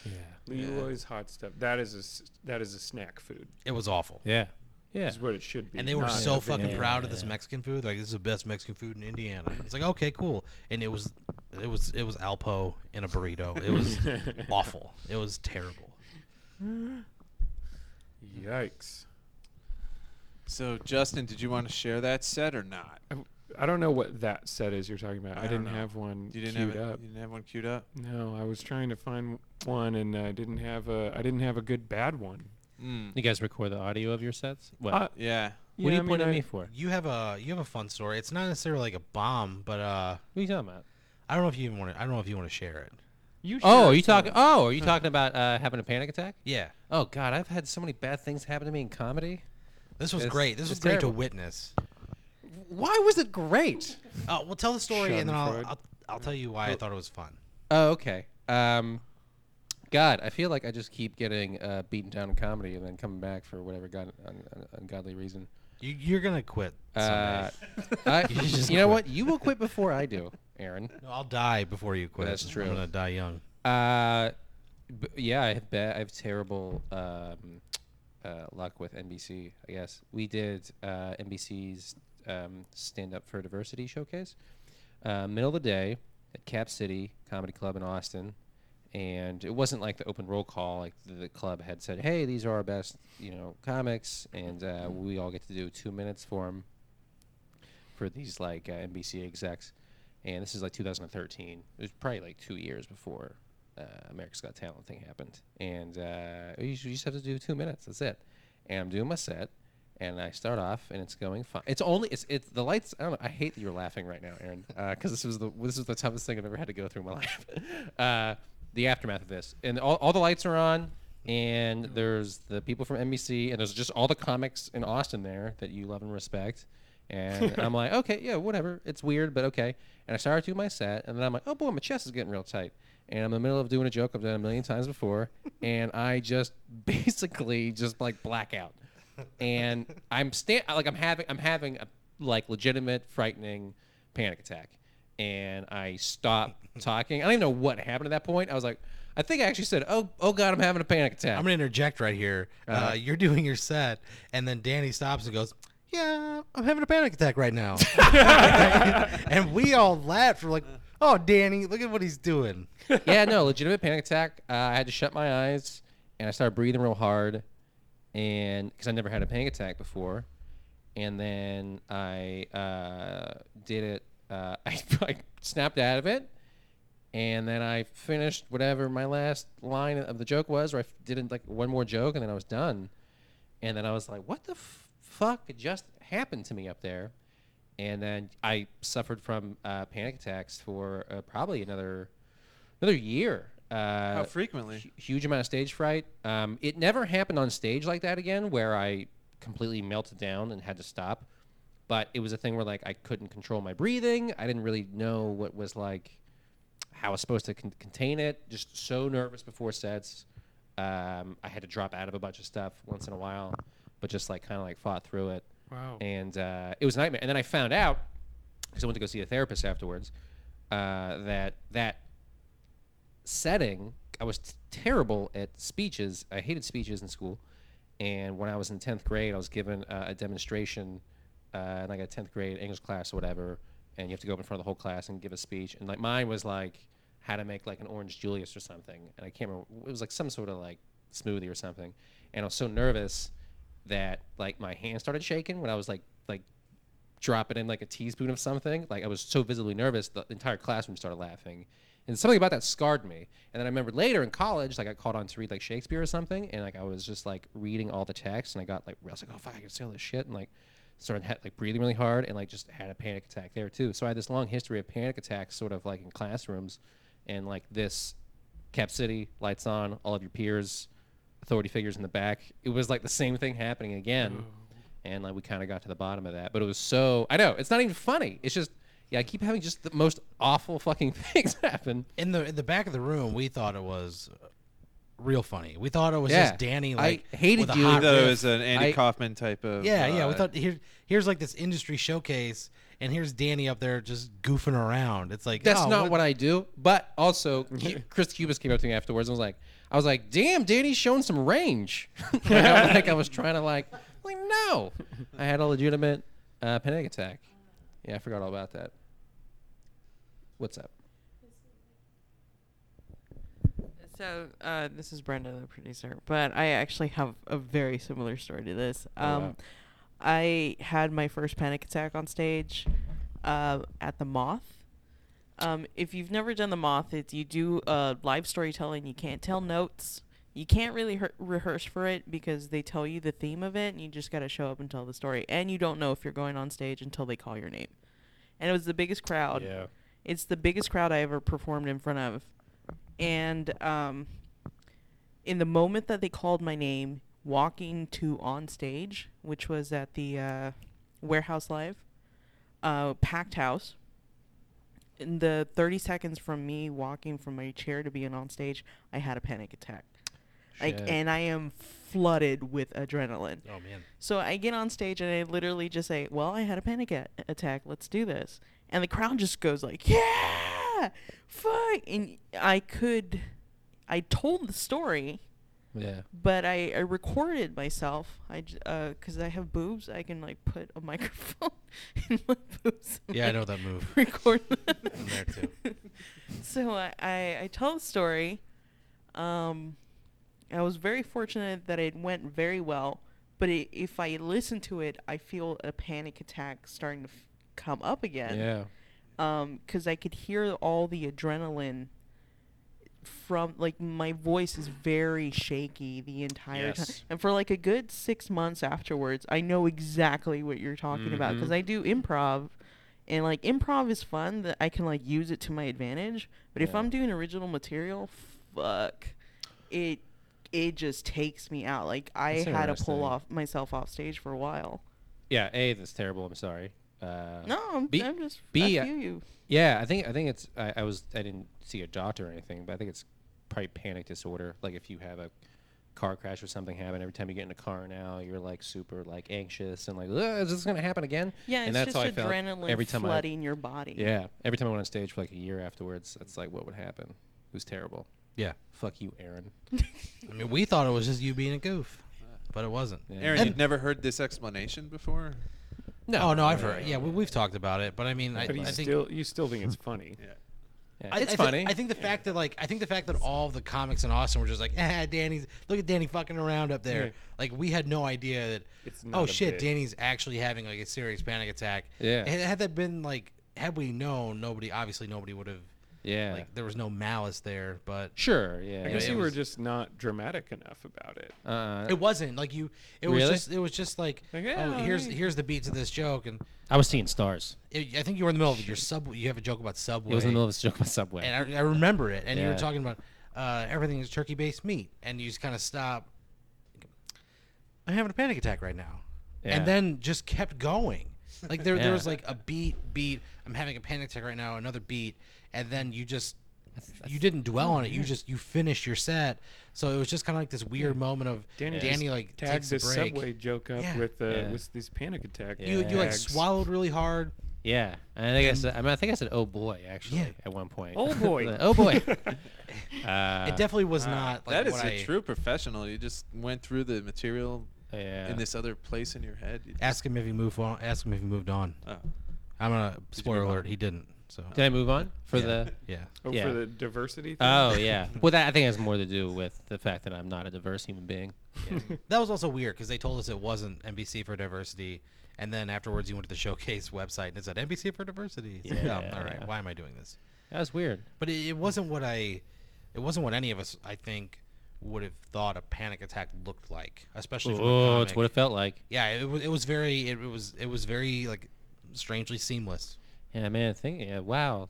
Yeah. Leroy's hot stuff. That is a s- that is a snack food. it was awful Yeah. Yeah. Is what it should be. and they were not so fucking video. proud of this Yeah. Mexican food. Like this is the best Mexican food in Indiana. It's like okay, cool. And it was, it was, it was Alpo in a burrito. It was awful. It was terrible. Yikes. So Justin, did you want to share that set or not? I don't know what that set is you're talking about. I, I didn't know. have one You didn't queued have it, up. You didn't have one queued up. No, I was trying to find one and I didn't have a I didn't have a good bad one. Mm. You guys record the audio of your sets? What? Uh, Yeah. what are you I mean, pointing at I- me for? You have a you have a fun story. It's not necessarily like a bomb, but uh, What are you talking about? I don't know if you even want to. I don't know if you want to share it. You Oh, are you talking? Oh, are you talking about uh, having a panic attack? Yeah, Oh God, I've had so many bad things happen to me in comedy. this was It's- great. This was great terrible. to witness. Why was it great? Uh, well, tell the story, and then I'll, I'll I'll tell you why I thought it was fun. Oh, okay. Um, God, I feel like I just keep getting uh, beaten down in comedy and then coming back for whatever god, un, un, ungodly reason. You, you're gonna quit. Uh. I, You you know what? You will quit before I do, Aaron. no, I'll die before you quit. That's true. I'm gonna die young. Uh, b- yeah, I have bad, I have terrible um, uh, luck with NBC. I guess we did uh, NBC's um, Stand Up for Diversity showcase, uh, middle of the day at Cap City Comedy Club in Austin, and it wasn't like the open roll call. Like the, the club had said, "Hey, these are our best, you know, comics, and uh, we all get to do two minutes for them." For these like uh, NBC execs, and this is like 2013. It was probably like two years before uh, America's Got Talent thing happened, and uh, you, you just have to do two minutes. That's it. And I'm doing my set, and I start off, and it's going fine. It's only it's it's the lights. I don't know. I hate that you're laughing right now, Aaron, because this was the this was the toughest thing I've ever had to go through in my life. uh, the aftermath of this, and all, all the lights are on. And there's the people from NBC, and there's just all the comics in Austin there that you love and respect. And I'm like, okay, yeah, whatever. It's weird, but okay. And I started doing my set, and then I'm like, oh boy, my chest is getting real tight. And I'm in the middle of doing a joke I've done a million times before, and I just basically just like black out. And I'm stand like I'm having I'm having a like legitimate frightening panic attack. And I stop talking. I don't even know what happened at that point. I was like, I think I actually said, "Oh, oh God, I'm having a panic attack." I'm gonna interject right here. uh Uh-huh. you're doing your set, and then Danny stops and goes, "Yeah, I'm having a panic attack right now," and we all laughed. We're like, "Oh, Danny, look at what he's doing." yeah, no, legitimate panic attack. Uh, I had to shut my eyes and I started breathing real hard, and because I never had a panic attack before, and then I uh, did it. Uh, I, I snapped out of it, and then I finished whatever my last line of the joke was, or I did like one more joke, and then I was done. And then I was like, "What the f- fuck just happened to me up there?" And then I suffered from uh, panic attacks for uh, probably another another year. Uh, How frequently? hu- huge amount of stage fright. Um, it never happened on stage like that again, where I completely melted down and had to stop. But it was a thing where like I couldn't control my breathing. I didn't really know what was like how I was supposed to con- contain it. Just so nervous before sets. Um, I had to drop out of a bunch of stuff once in a while, but just like kind of like fought through it Wow. and uh, it was a nightmare. And then I found out because I went to go see a therapist afterwards uh, that that setting I was t- terrible at speeches. I hated speeches in school, and when I was in tenth grade, I was given uh, a demonstration, uh, and I got a tenth grade English class or whatever, and you have to go up in front of the whole class and give a speech. And like mine was like how to make like an orange Julius or something, and I can't remember. It was like some sort of like smoothie or something, and I was so nervous that like my hand started shaking when I was like like dropping in like a teaspoon of something. Like I was so visibly nervous, the entire classroom started laughing. And something about that scarred me. And then I remember later in college, like I caught on to read like Shakespeare or something, and like I was just like reading all the text, and I got like I was like, oh fuck, I can say all this shit, and like started like breathing really hard, and like just had a panic attack there too. So I had this long history of panic attacks, sort of like in classrooms, and like this Cap City, lights on, all of your peers, authority figures in the back. It was like the same thing happening again oh. and like we kind of got to the bottom of that. But it was so I know it's not even funny. It's just yeah, I keep having just the most awful fucking things happen. In the in the back of the room, we thought it was real funny. We thought it was Yeah. just Danny I like hated with a you. I hot thought it riff. was an Andy I- Kaufman type of. Yeah, yeah. We uh, thought here, here's like this industry showcase, and here's Danny up there just goofing around. It's like That's oh, not what I do. But also, Cu- Chris Cubas came up to me afterwards and was like, I was like, damn, Danny's showing some range. like, I, like I was trying to like, like no, I had a legitimate uh, panic attack. Yeah, I forgot all about that. What's up? So uh, this is Brenda, the producer, but I actually have a very similar story to this. Oh, Um, wow. I had my first panic attack on stage uh, at the Moth. Um, if you've never done the Moth, it's you do uh, live storytelling. You can't tell notes. You can't really re- rehearse for it because they tell you the theme of it, and you just got to show up and tell the story. And you don't know if you're going on stage until they call your name. And it was the biggest crowd. Yeah. It's the biggest crowd I ever performed in front of. And um, in the moment that they called my name, walking to on stage, which was at the uh, Warehouse Live, uh, packed house. In the 30 seconds from me walking from my chair to being on stage, I had a panic attack. Like, and I am flooded with adrenaline. Oh man. So I get on stage and I literally just say, "Well, I had a panic a- attack. Let's do this." And the crowd just goes like, "Yeah, fuck!" And I could, I told the story, Yeah. but I, I recorded myself. I j- uh, cause I have boobs. I can like put a microphone in my boobs. Yeah, I know that move. Record. I'm there too. so I, I I tell the story. Um, I was very fortunate that it went very well. But i if I listen to it, I feel a panic attack starting to f- come up again. Yeah. Um, because I could hear all the adrenaline from like my voice is very shaky the entire time, Yes. and for like a good six months afterwards, I know exactly what you're talking about because. I do improv, and like improv is fun that I can like use it to my advantage. But if I'm doing original material, fuck, it it just takes me out. Like I That's had to pull off myself off stage for a while. Yeah. A, that's terrible. I'm sorry. Uh, No, I'm, B- I'm just B, I feel you. Yeah, I think I think it's I, I was I didn't see a doctor or anything, but I think it's probably panic disorder. Like if you have a car crash or something happen, every time you get in a car now, you're like super like anxious and like, "Ugh, is this gonna happen again? Yeah, and it's that's just how I felt adrenaline every time I- flooding your body. Yeah, every time I went on stage for like a year afterwards, that's like what would happen. It was terrible. Yeah. Fuck you, Aaron. I mean, we thought it was just you being a goof, but it wasn't. Yeah. Aaron, And- you've never heard this explanation before? Oh no, I've heard. Yeah, we, we've talked about it, but I mean, I, But you I think still you still think it's funny. Yeah. Yeah, I- it's I thi- funny. I think the fact that like I think the fact that all of the comics in Austin were just like, ah, Danny's look at Danny fucking around up there. Yeah. Like we had no idea that. It's not oh a shit, bit. Danny's actually having like a serious panic attack. Yeah. Had, had that been like, had we known, nobody obviously nobody would have. Yeah. Like there was no malice there, but sure. Yeah. I guess it you were was- just not dramatic enough about it. Uh, it wasn't like you. It was Really? just. It was just like, Like, oh, yeah, here's hey. here's the beat to this joke, and I was seeing stars. it, I think you were in the middle of your sub. You have a joke about Subway. It was in the middle of this joke about Subway. and I, I remember it. And you were Yeah. talking about uh, everything is turkey-based meat, and you just kind of stop. I'm having a panic attack right now, Yeah. and then just kept going. Like there, there Yeah. was like a beat, beat. I'm having a panic attack right now. Another beat, and then you just you didn't dwell on it. You just you finished your set. So it was just kind of like this weird moment of Danny, Danny, like tagged takes a break. subway joke up Yeah. with uh, Yeah. with these panic attack. You you like swallowed really hard. Yeah, and I think I said. I mean, I think I said, "Oh boy," actually, Yeah. at one point. Oh boy. oh boy. uh, it definitely was not. Like that is what a I- true professional. You just went through the material Yeah. in this other place in your head. You Ask him if he moved on. Ask him if he moved on. oh. I'm gonna you spoiler move on? alert. He didn't. So Did I move on for Yeah. the? yeah. Oh, Yeah. for the diversity. Thing? Oh yeah. Well, that I think has more to do with the fact that I'm not a diverse human being. That was also weird because they told us it wasn't NBC for diversity, and then afterwards you went to the showcase website and it said NBC for diversity. It's like, oh, Yeah. all right. Why am I doing this? That was weird. But it, it wasn't what I. It wasn't what any of us I think would have thought a panic attack looked like, especially Oh, it's what it felt like. yeah, it was. It was very. It, was. It was very like strangely seamless. Yeah, man. Think. Yeah. Uh, wow.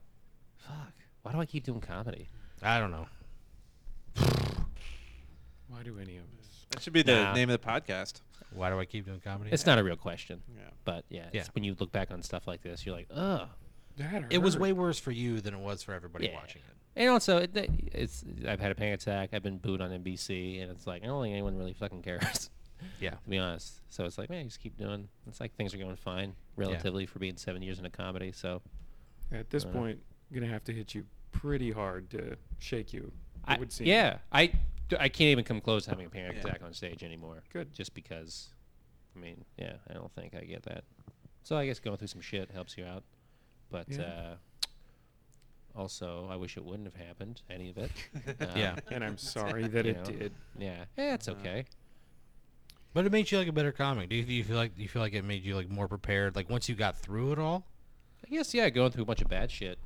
Fuck. Why do I keep doing comedy? I don't know. Why do any of us? That should be the Nah. name of the podcast. Why do I keep doing comedy? It's not a real question, Yeah. but yeah, Yeah. It's when you look back on stuff like this, you're like, ugh. That it was hurt. way worse for you than it was for everybody Yeah. watching it. And also, it, it's I've had a panic attack. I've been booed on NBC, and it's like I don't think anyone really fucking cares. Yeah. to be honest. So it's like, man, you just keep doing. It's like things are going fine relatively for being seven years in a comedy. So At this Uh, point, gonna have to hit you pretty hard to shake you. It I, would seem. yeah, I I can't even come close to having a panic Yeah. attack on stage anymore. Good. Just because, I mean, yeah, I don't think I get that. So I guess going through some shit helps you out, but Yeah. uh, also I wish it wouldn't have happened any of it. Yeah. Um, And I'm sorry that it know. did. Yeah, yeah, it's Uh, okay. But it made you like a better comic. Do you, do you feel like do you feel like it made you like more prepared? Like once you got through it all. I guess yeah, going through a bunch of bad shit.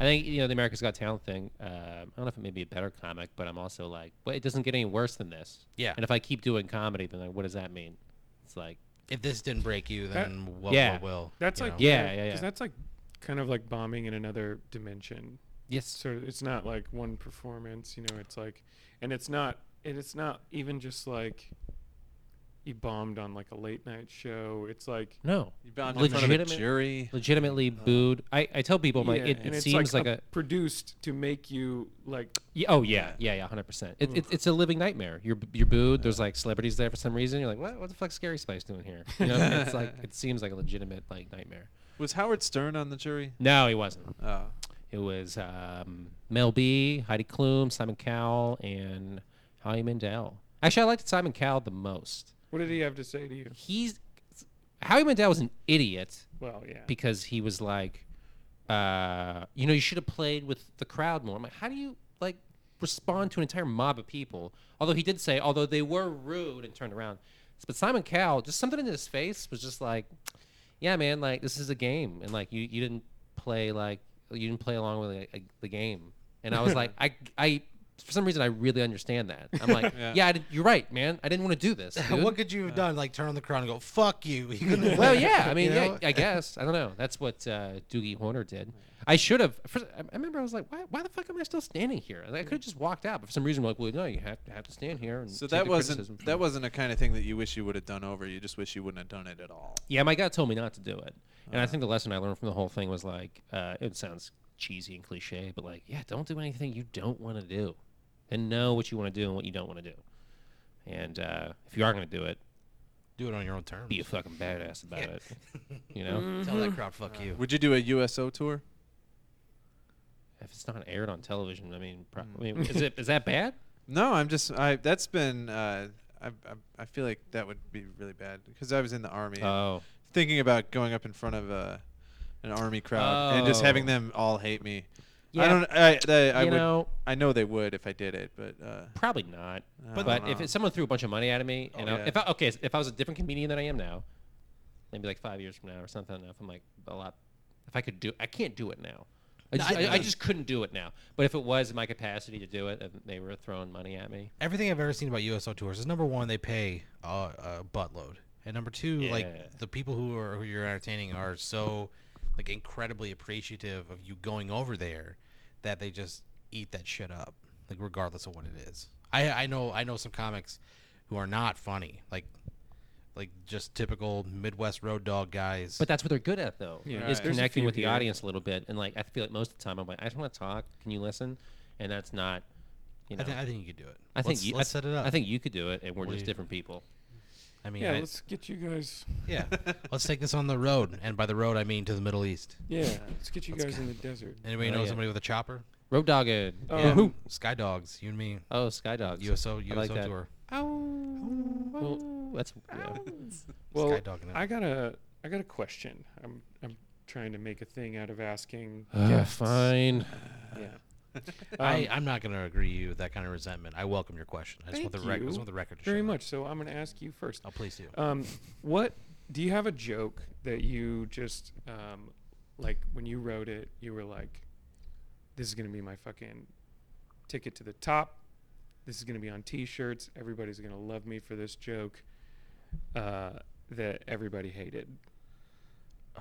I think you know the America's Got Talent thing. Uh, I don't know if it may be a better comic, but I'm also like, well, it doesn't get any worse than this. Yeah. And if I keep doing comedy, then like, what does that mean? It's like, If this didn't break you, That- then what, Yeah. what will? That's like know? Yeah, kinda- yeah, yeah. 'cause that's like kind of like bombing in another dimension. yes, sort of it's not like one performance you know it's like and it's not and it's not even just like you bombed on like a late night show it's like no, You bound in front of a Legitimate- jury. legitimately booed. I, I tell people, I'm like, yeah, it, and it it's seems like, a, a, produced to make you like yeah, oh yeah, yeah, yeah, hundred percent. It, it, it's a living nightmare. You're you're booed. There's like celebrities there for some reason. You're like, what what the fuck's Scary Spice doing here? You know, it's like it seems like a legitimate like nightmare. Was Howard Stern on the jury? No, he wasn't. Oh. It was um, Mel B, Heidi Klum, Simon Cowell, and Howie Mandel. Actually, I liked Simon Cowell the most. What did he have to say to you He's Howie Mandel was an idiot well yeah because he was like, uh, you know, you should have played with the crowd more. I'm like, how do you like respond to an entire mob of people? Although he did say, although they were rude and turned around, but Simon Cowell, just something in his face was just like, yeah, man, like this is a game, and like you you didn't play like you didn't play along with like, the game, and I was like, I I. For some reason, I really understand that. I'm like, Yeah. yeah, I did, you're right, man. I didn't want to do this. dude." what could you have done? Like turn on the crowd and go, "Fuck you." You well, yeah. I mean, you yeah. I guess I don't know. That's what uh, Doogie Horner did. I should have. First, I I remember I was like, why, why the fuck am I still standing here? Like, I could have just walked out, but for some reason, I'm like, well, no, you have to have to stand here. And So that wasn't criticism. that wasn't a kind of thing that you wish you would have done over. You just wish you wouldn't have done it at all. Yeah, my gut told me not to do it, and I Uh-huh. think the lesson I learned from the whole thing was like, uh, it sounds cheesy and cliche, but like, yeah, don't do anything you don't want to do, and know what you want to do and what you don't want to do. And uh, if you are going to do it, Do it on your own terms. be a fucking badass about Yeah. it. You know. Tell that crowd, "Fuck you." Would you do a USO tour? if it's not aired on television, I mean, pro- Mm. I mean, is it is that bad? No, I'm just I. That's been. Uh, I, I I feel like that would be really bad because I was in the army. and Oh, thinking about going up in front of uh, an army crowd and just having Oh. them all hate me. Yeah. I don't. I I, I you would. know, I know they would if I did it, but. Uh, probably not. I But, if it, someone threw a bunch of money at me, and Oh, I, yeah. if I, okay, if I was a different comedian than I am now, maybe like five years from now or something, if I'm like a lot, if I could do, I can't do it now. I just, I- I, I just couldn't do it now. But if it was in my capacity to do it, and they were throwing money at me, Everything I've ever seen about USO tours is number one, they pay uh, a buttload, and number two, Yeah. like the people who are who you're entertaining are so like incredibly appreciative of you going over there that they just eat that shit up, like regardless of what it is. I I know I know some comics who are not funny, like like just typical Midwest road dog guys. but that's what they're good at, though, Yeah. is Right. Connecting with the here. audience a little bit. And like, I feel like most of the time, I'm like, I just want to talk. Can you listen? And that's not, you know. I, think I think you could do it. I think let's, you, let's I, set it up. I think you could do it, and we're What just different people. I mean, yeah I- let's get you guys yeah. let's take this on the road, and by the road I mean to the Middle East. yeah let's get you Let's guys go. in the desert Anybody Oh, know yeah. somebody with a chopper? Road Dog it. Um, who? Sky Dogs, you and me. Oh, Sky Dogs. USO I like USO that. tour. Oh, that's yeah. well Sky dogging it. I got a I got a question I'm I'm trying to make a thing out of asking Uh, guests. fine. yeah I, Um, I'm not going to agree with that kind of resentment. I welcome your question. I just want the Thank record. I just you want the record to very show that. much so I'm going to ask you first Oh, please do. Um, what do you have a joke that you just um, like when you wrote it? You were like, "This is gonna be my fucking ticket to the top. This is gonna be on T-shirts. Everybody's gonna love me for this joke." Uh, that everybody hated,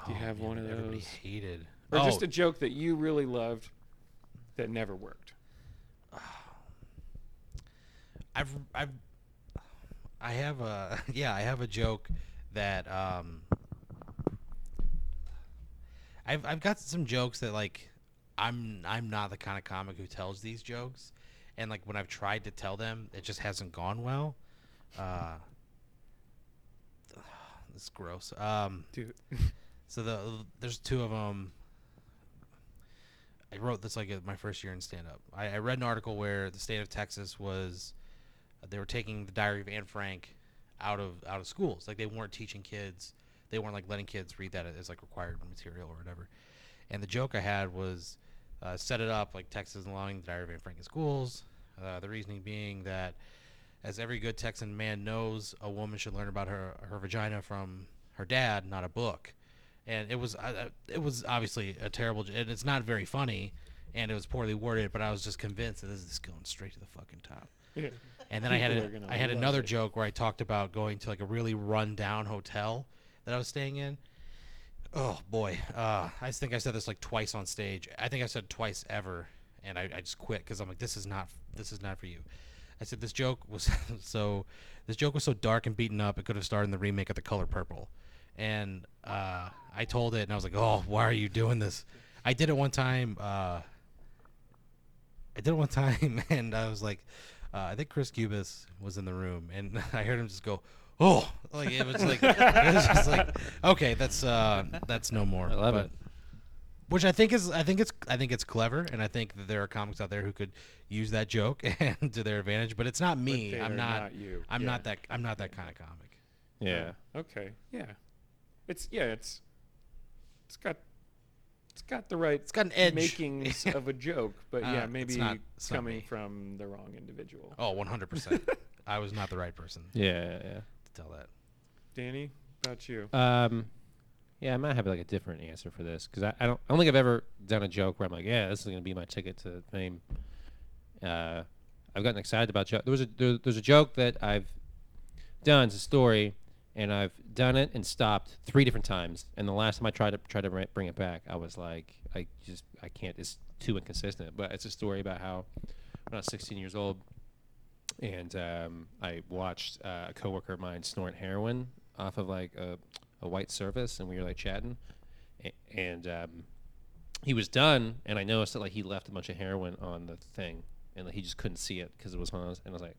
do you Oh, have one of Everybody those? hated. or oh, just a joke that you really loved that never worked. I've I've I have a yeah I have a joke that um I've I've got some jokes that like I'm I'm not the kind of comic who tells these jokes and like when I've tried to tell them it just hasn't gone well uh this gross um Dude, so the there's two of them. I wrote this like my first year in stand up. I, I read an article where the state of Texas was they were taking the Diary of Anne Frank out of out of schools. Like they weren't teaching kids. They weren't like letting kids read that as like required material or whatever. And the joke I had was uh, set it up like Texas allowing the Diary of Anne Frank in schools. Uh, the reasoning being that, as every good Texan man knows, a woman should learn about her her vagina from her dad, not a book and it was uh, it was obviously a terrible, and it's not very funny, and it was poorly worded. But I was just convinced that this is going straight to the fucking top. And then I had a, I had another it. joke where I talked about going to like a really run down hotel that I was staying in. Oh boy, uh, I think I said this like twice on stage. I think I said twice ever, and I, I just quit because I'm like, this is not this is not for you. I said this joke was so this joke was so dark and beaten up it could have starred in the remake of The Color Purple, and uh, I told it and I was like, oh, why are you doing this? I did it one time. Uh, I did it one time, and I was like, uh, I think Chris Cubas was in the room, and I heard him just go, "Oh!" Like it was like it was just like, okay, that's uh, that's no more. I love But- it. Which I think is, I think it's, I think it's clever, and I think that there are comics out there who could use that joke and to their advantage. But it's not me. they I'm are not. you. I'm Yeah. not that. I'm not that kind of comic. Yeah. Okay. Yeah. It's yeah. It's it's got it's got the right It's got an edge. makings of a joke, but Uh, yeah, it's maybe not- it's not coming from the wrong individual. Oh, 100 percent. I was not the right person Yeah, yeah. to tell that. Danny, about you? Um, yeah, I might have like a different answer for this because I, I don't I don't think I've ever done a joke where I'm like, yeah, this is gonna be my ticket to fame. Uh, I've gotten excited about joke. There was a there, there's a joke that I've done. It's a story, and I've done it and stopped three different times. And the last time I tried to try to bring it back, I was like, I just I can't. It's too inconsistent. But it's a story about how when I was 16 years old, and um, I watched uh, a coworker of mine snort heroin off of like a, a white surface, and we were like chatting, A- and um, he was done, and I noticed that like he left a bunch of heroin on the thing, and like, he just couldn't see it because it was on, and I was like,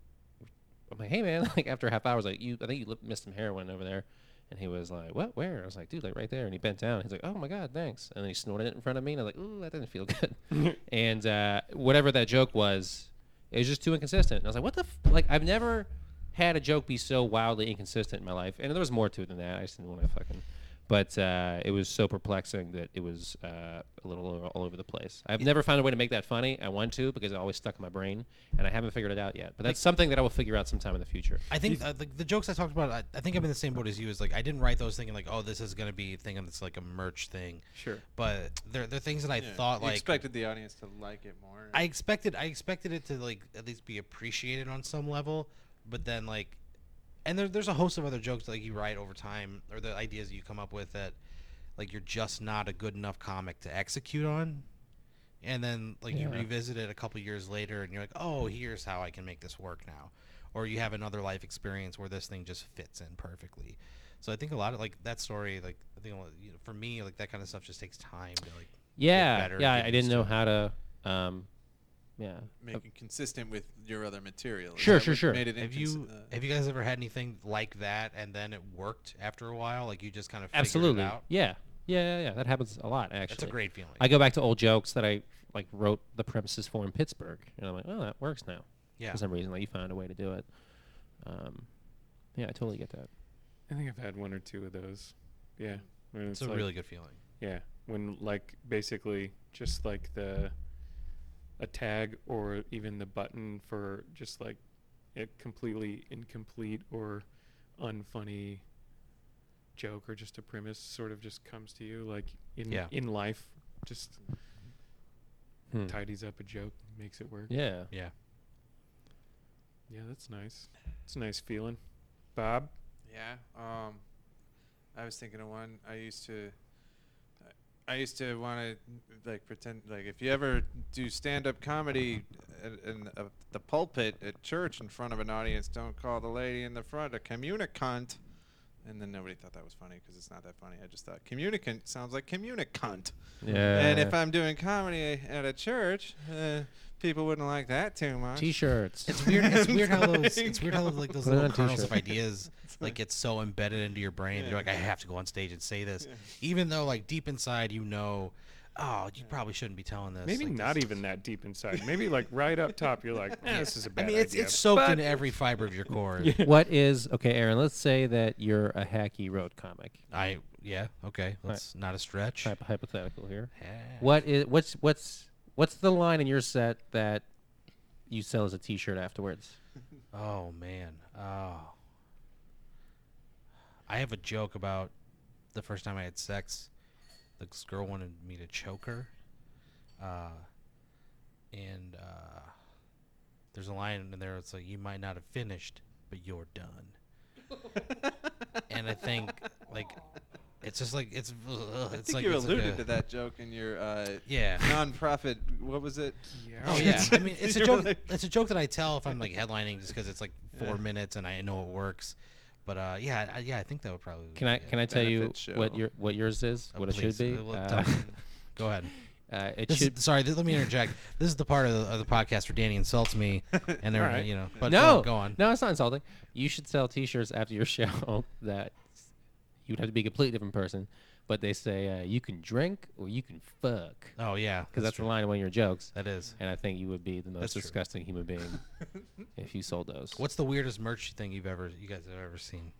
I'm like, hey man, like after a half hour, I was like, you, I think you li- missed some heroin over there. And he was like, "What? Where?" I was like, "Dude, like right there." And he bent down. He's like, "Oh my god, thanks." And then he snorted it in front of me, and I was like, "Ooh, that didn't feel good." and uh, whatever that joke was, it was just too inconsistent. And I was like, "What the? F-? Like, I've never had a joke be so wildly inconsistent in my life." And there was more to it than that. I just didn't want to fucking. But uh, it was so perplexing that it was uh, a little all, all over the place. I've never found a way to make that funny. I want to because it always stuck in my brain, and I haven't figured it out yet. But that's something that I will figure out sometime in the future. I think uh, the, the jokes I talked about, I, I think I'm in the same boat as you. Is like I didn't write those thinking like, oh, this is gonna be a thinking it's like a merch thing. Sure. But they're they're things that I Yeah, thought you like expected the audience to like it more. I expected I expected it to like at least be appreciated on some level, but then like, and there, there's a host of other jokes that, like you write over time or the ideas that you come up with that like you're just not a good enough comic to execute on, and then like you revisit it a couple years later and you're like, oh, here's how I can make this work now, or you have another life experience where this thing just fits in perfectly. So I think a lot of like that story, like I think you know, for me, like that kind of stuff just takes time to like. Yeah, better, yeah. I didn't know how to. Um, yeah. make it consistent with your other material. Is Sure, that sure, what sure. Made it Have incons- you uh, have you guys ever had anything like that and then it worked after a while? Like you just kind of figured Absolutely. it out. Yeah. Yeah, yeah, yeah. That happens a lot actually. That's a great feeling. I go back to old jokes that I like wrote the premises for in Pittsburgh, and I'm like, oh, that works now. yeah. For some reason, like you found a way to do it. Um, yeah, I totally get that. I think I've had one or two of those. Yeah. When It's it's a like, really good feeling. Yeah, when like basically just like the a tag or even the button for just like a completely incomplete or unfunny joke or just a premise sort of just comes to you like in Yeah. in life just Hmm. tidies up a joke makes it work Yeah. Yeah. yeah that's nice it's a nice feeling bob Yeah. Um, I was thinking of one. I used to. I used to want to like pretend like if you ever do stand-up comedy in, in uh, the pulpit at church in front of an audience, don't call the lady in the front a communicant. And then nobody thought that was funny because it's not that funny. I just thought communicant sounds like communicant. Yeah. And if I'm doing comedy at a church, uh, people wouldn't like that too much. T-shirts. It's weird. It's weird how those. It's weird how go. like those Put it little on kernels of ideas like get so embedded into your brain. Yeah. You're like, I have to go on stage and say this, Yeah. even though like deep inside you know, oh, you probably shouldn't be telling this. maybe like, not this- even that deep inside maybe like right up top you're like eh, this is a I bad I mean, it's idea it's soaked but- into every fiber of your core. Yeah. what is okay, Aaron? Let's say that you're a hacky road comic. I yeah okay. That's not a stretch. Hyp- hypothetical here. Yeah. What is what's what's what's the line in your set that you sell as a T-shirt afterwards? Oh man. Oh. I have a joke about the first time I had sex this girl wanted me to choke her, uh, and uh, there's a line in there. It's like you might not have finished, but you're done. and I think like it's just like it's. ugh, I think like you it's like alluded a- to that joke in your uh, Yeah. non-profit. What was it? Yeah. Oh yeah, I mean it's a joke. like- It's a joke that I tell if I'm like headlining, just because it's like four Yeah. minutes and I know it works. But uh, yeah, I, yeah, I think that would probably. Can I can I tell you benefit what your what yours is? Oh, what it should be? uh, Uh. Go ahead. uh, it This should. is, sorry, th- let me interject. This is the part of the, of the podcast where Danny insults me, and they're Alright. you know. But no, go on. no, it's not insulting. You should sell T-shirts after your show that you'd have to be a completely different person, but they say uh, you can drink or you can fuck Oh yeah, because that's, true. the line of one of your jokes. That is. And I think you would be the most That's true. disgusting human being if you sold those. What's the weirdest merch thing you've ever, you guys have ever seen?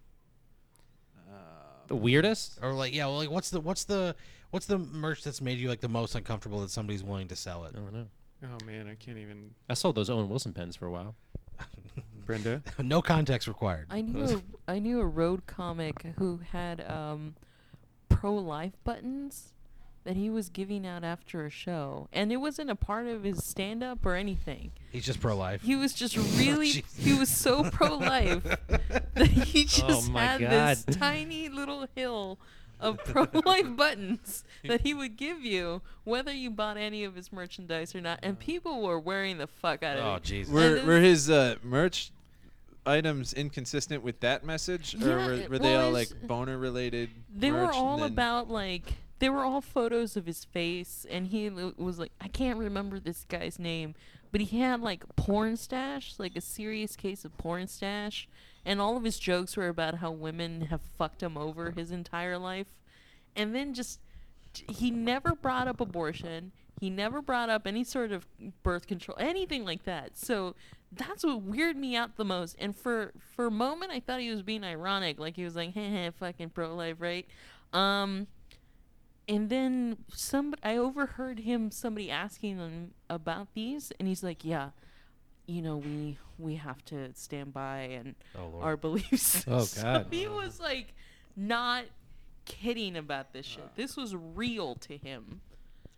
the weirdest? Or like, yeah, well, like, what's the, what's the, what's the merch that's made you like the most uncomfortable that somebody's willing to sell it? I don't know. Oh man, I can't even. I sold those Owen Wilson pens for a while. Brenda. no context required. I knew a, I knew a road comic who had um, pro life buttons that he was giving out after a show, and it wasn't a part of his stand up or anything. He's just pro life. He was just really jeez. he was so pro life that he just my had God. this tiny little hill of pro life buttons that he would give you whether you bought any of his merchandise or not, and people were wearing the fuck out of Oh it. Jesus. Were then- were his uh, merch items inconsistent with that message, or Yeah, were, were they all like boner related? They were all about like they were all photos of his face, and he l- was like, I can't remember this guy's name, but he had like porn stash, like a serious case of porn stash, and all of his jokes were about how women have fucked him over his entire life, and then just he never brought up abortion. He never brought up any sort of birth control, anything like that. So that's what weirded me out the most. And for for a moment, I thought he was being ironic, like he was like, "Hey, hey fucking pro life, right?" Um, and then some I overheard him somebody asking him about these, and he's like, "Yeah, you know, we we have to stand by and Oh our beliefs." Oh, So God. he was like, not kidding about this shit. This was real to him.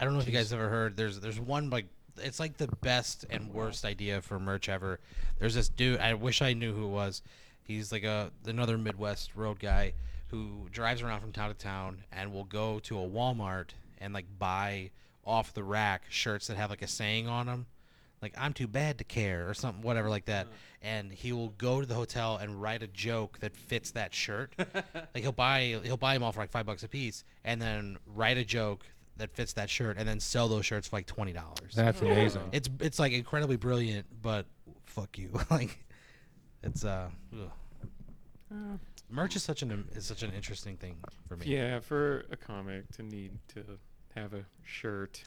I don't know if you guys ever heard. There's there's one like it's like the best and worst idea for merch ever. There's this dude. I wish I knew who it was. He's like a another Midwest road guy who drives around from town to town and will go to a Walmart and like buy off the rack shirts that have like a saying on them, like "I'm too bad to care" or something, whatever like that. Uh-huh. And he will go to the hotel and write a joke that fits that shirt. like he'll buy he'll buy them all for like five bucks a piece, and then write a joke that fits that shirt, and then sell those shirts for like twenty dollars. That's amazing. It's it's like incredibly brilliant, but fuck you. like it's uh, ugh. merch is such an is such an interesting thing for me. Yeah, for a comic to need to have a shirt.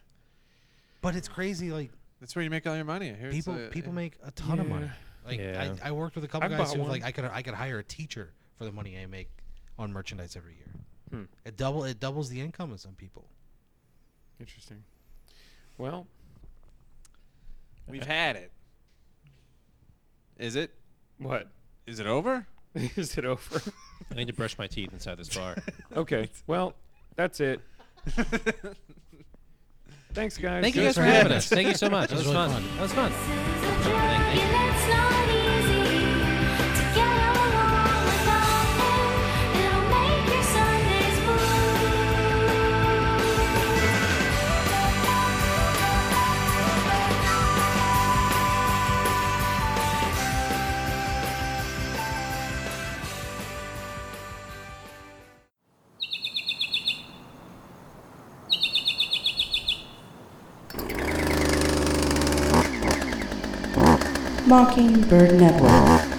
But it's crazy. Like That's where you make all your money. I hear it's, people uh, people make a ton of money. Like Yeah. I, I worked with a couple I've guys who one. like I could I could hire a teacher for the money I make on merchandise every year. Hmm. It double it doubles the income of some people. Interesting. Well, We've had it. Is it? what? Is it over? Is it over? I need to brush my teeth inside this bar. okay. Well, that's it. Thanks, guys. Thank you guys for having us. Thank you so much. That It was was really fun. fun. That was fun. It's a Mockingbird Network.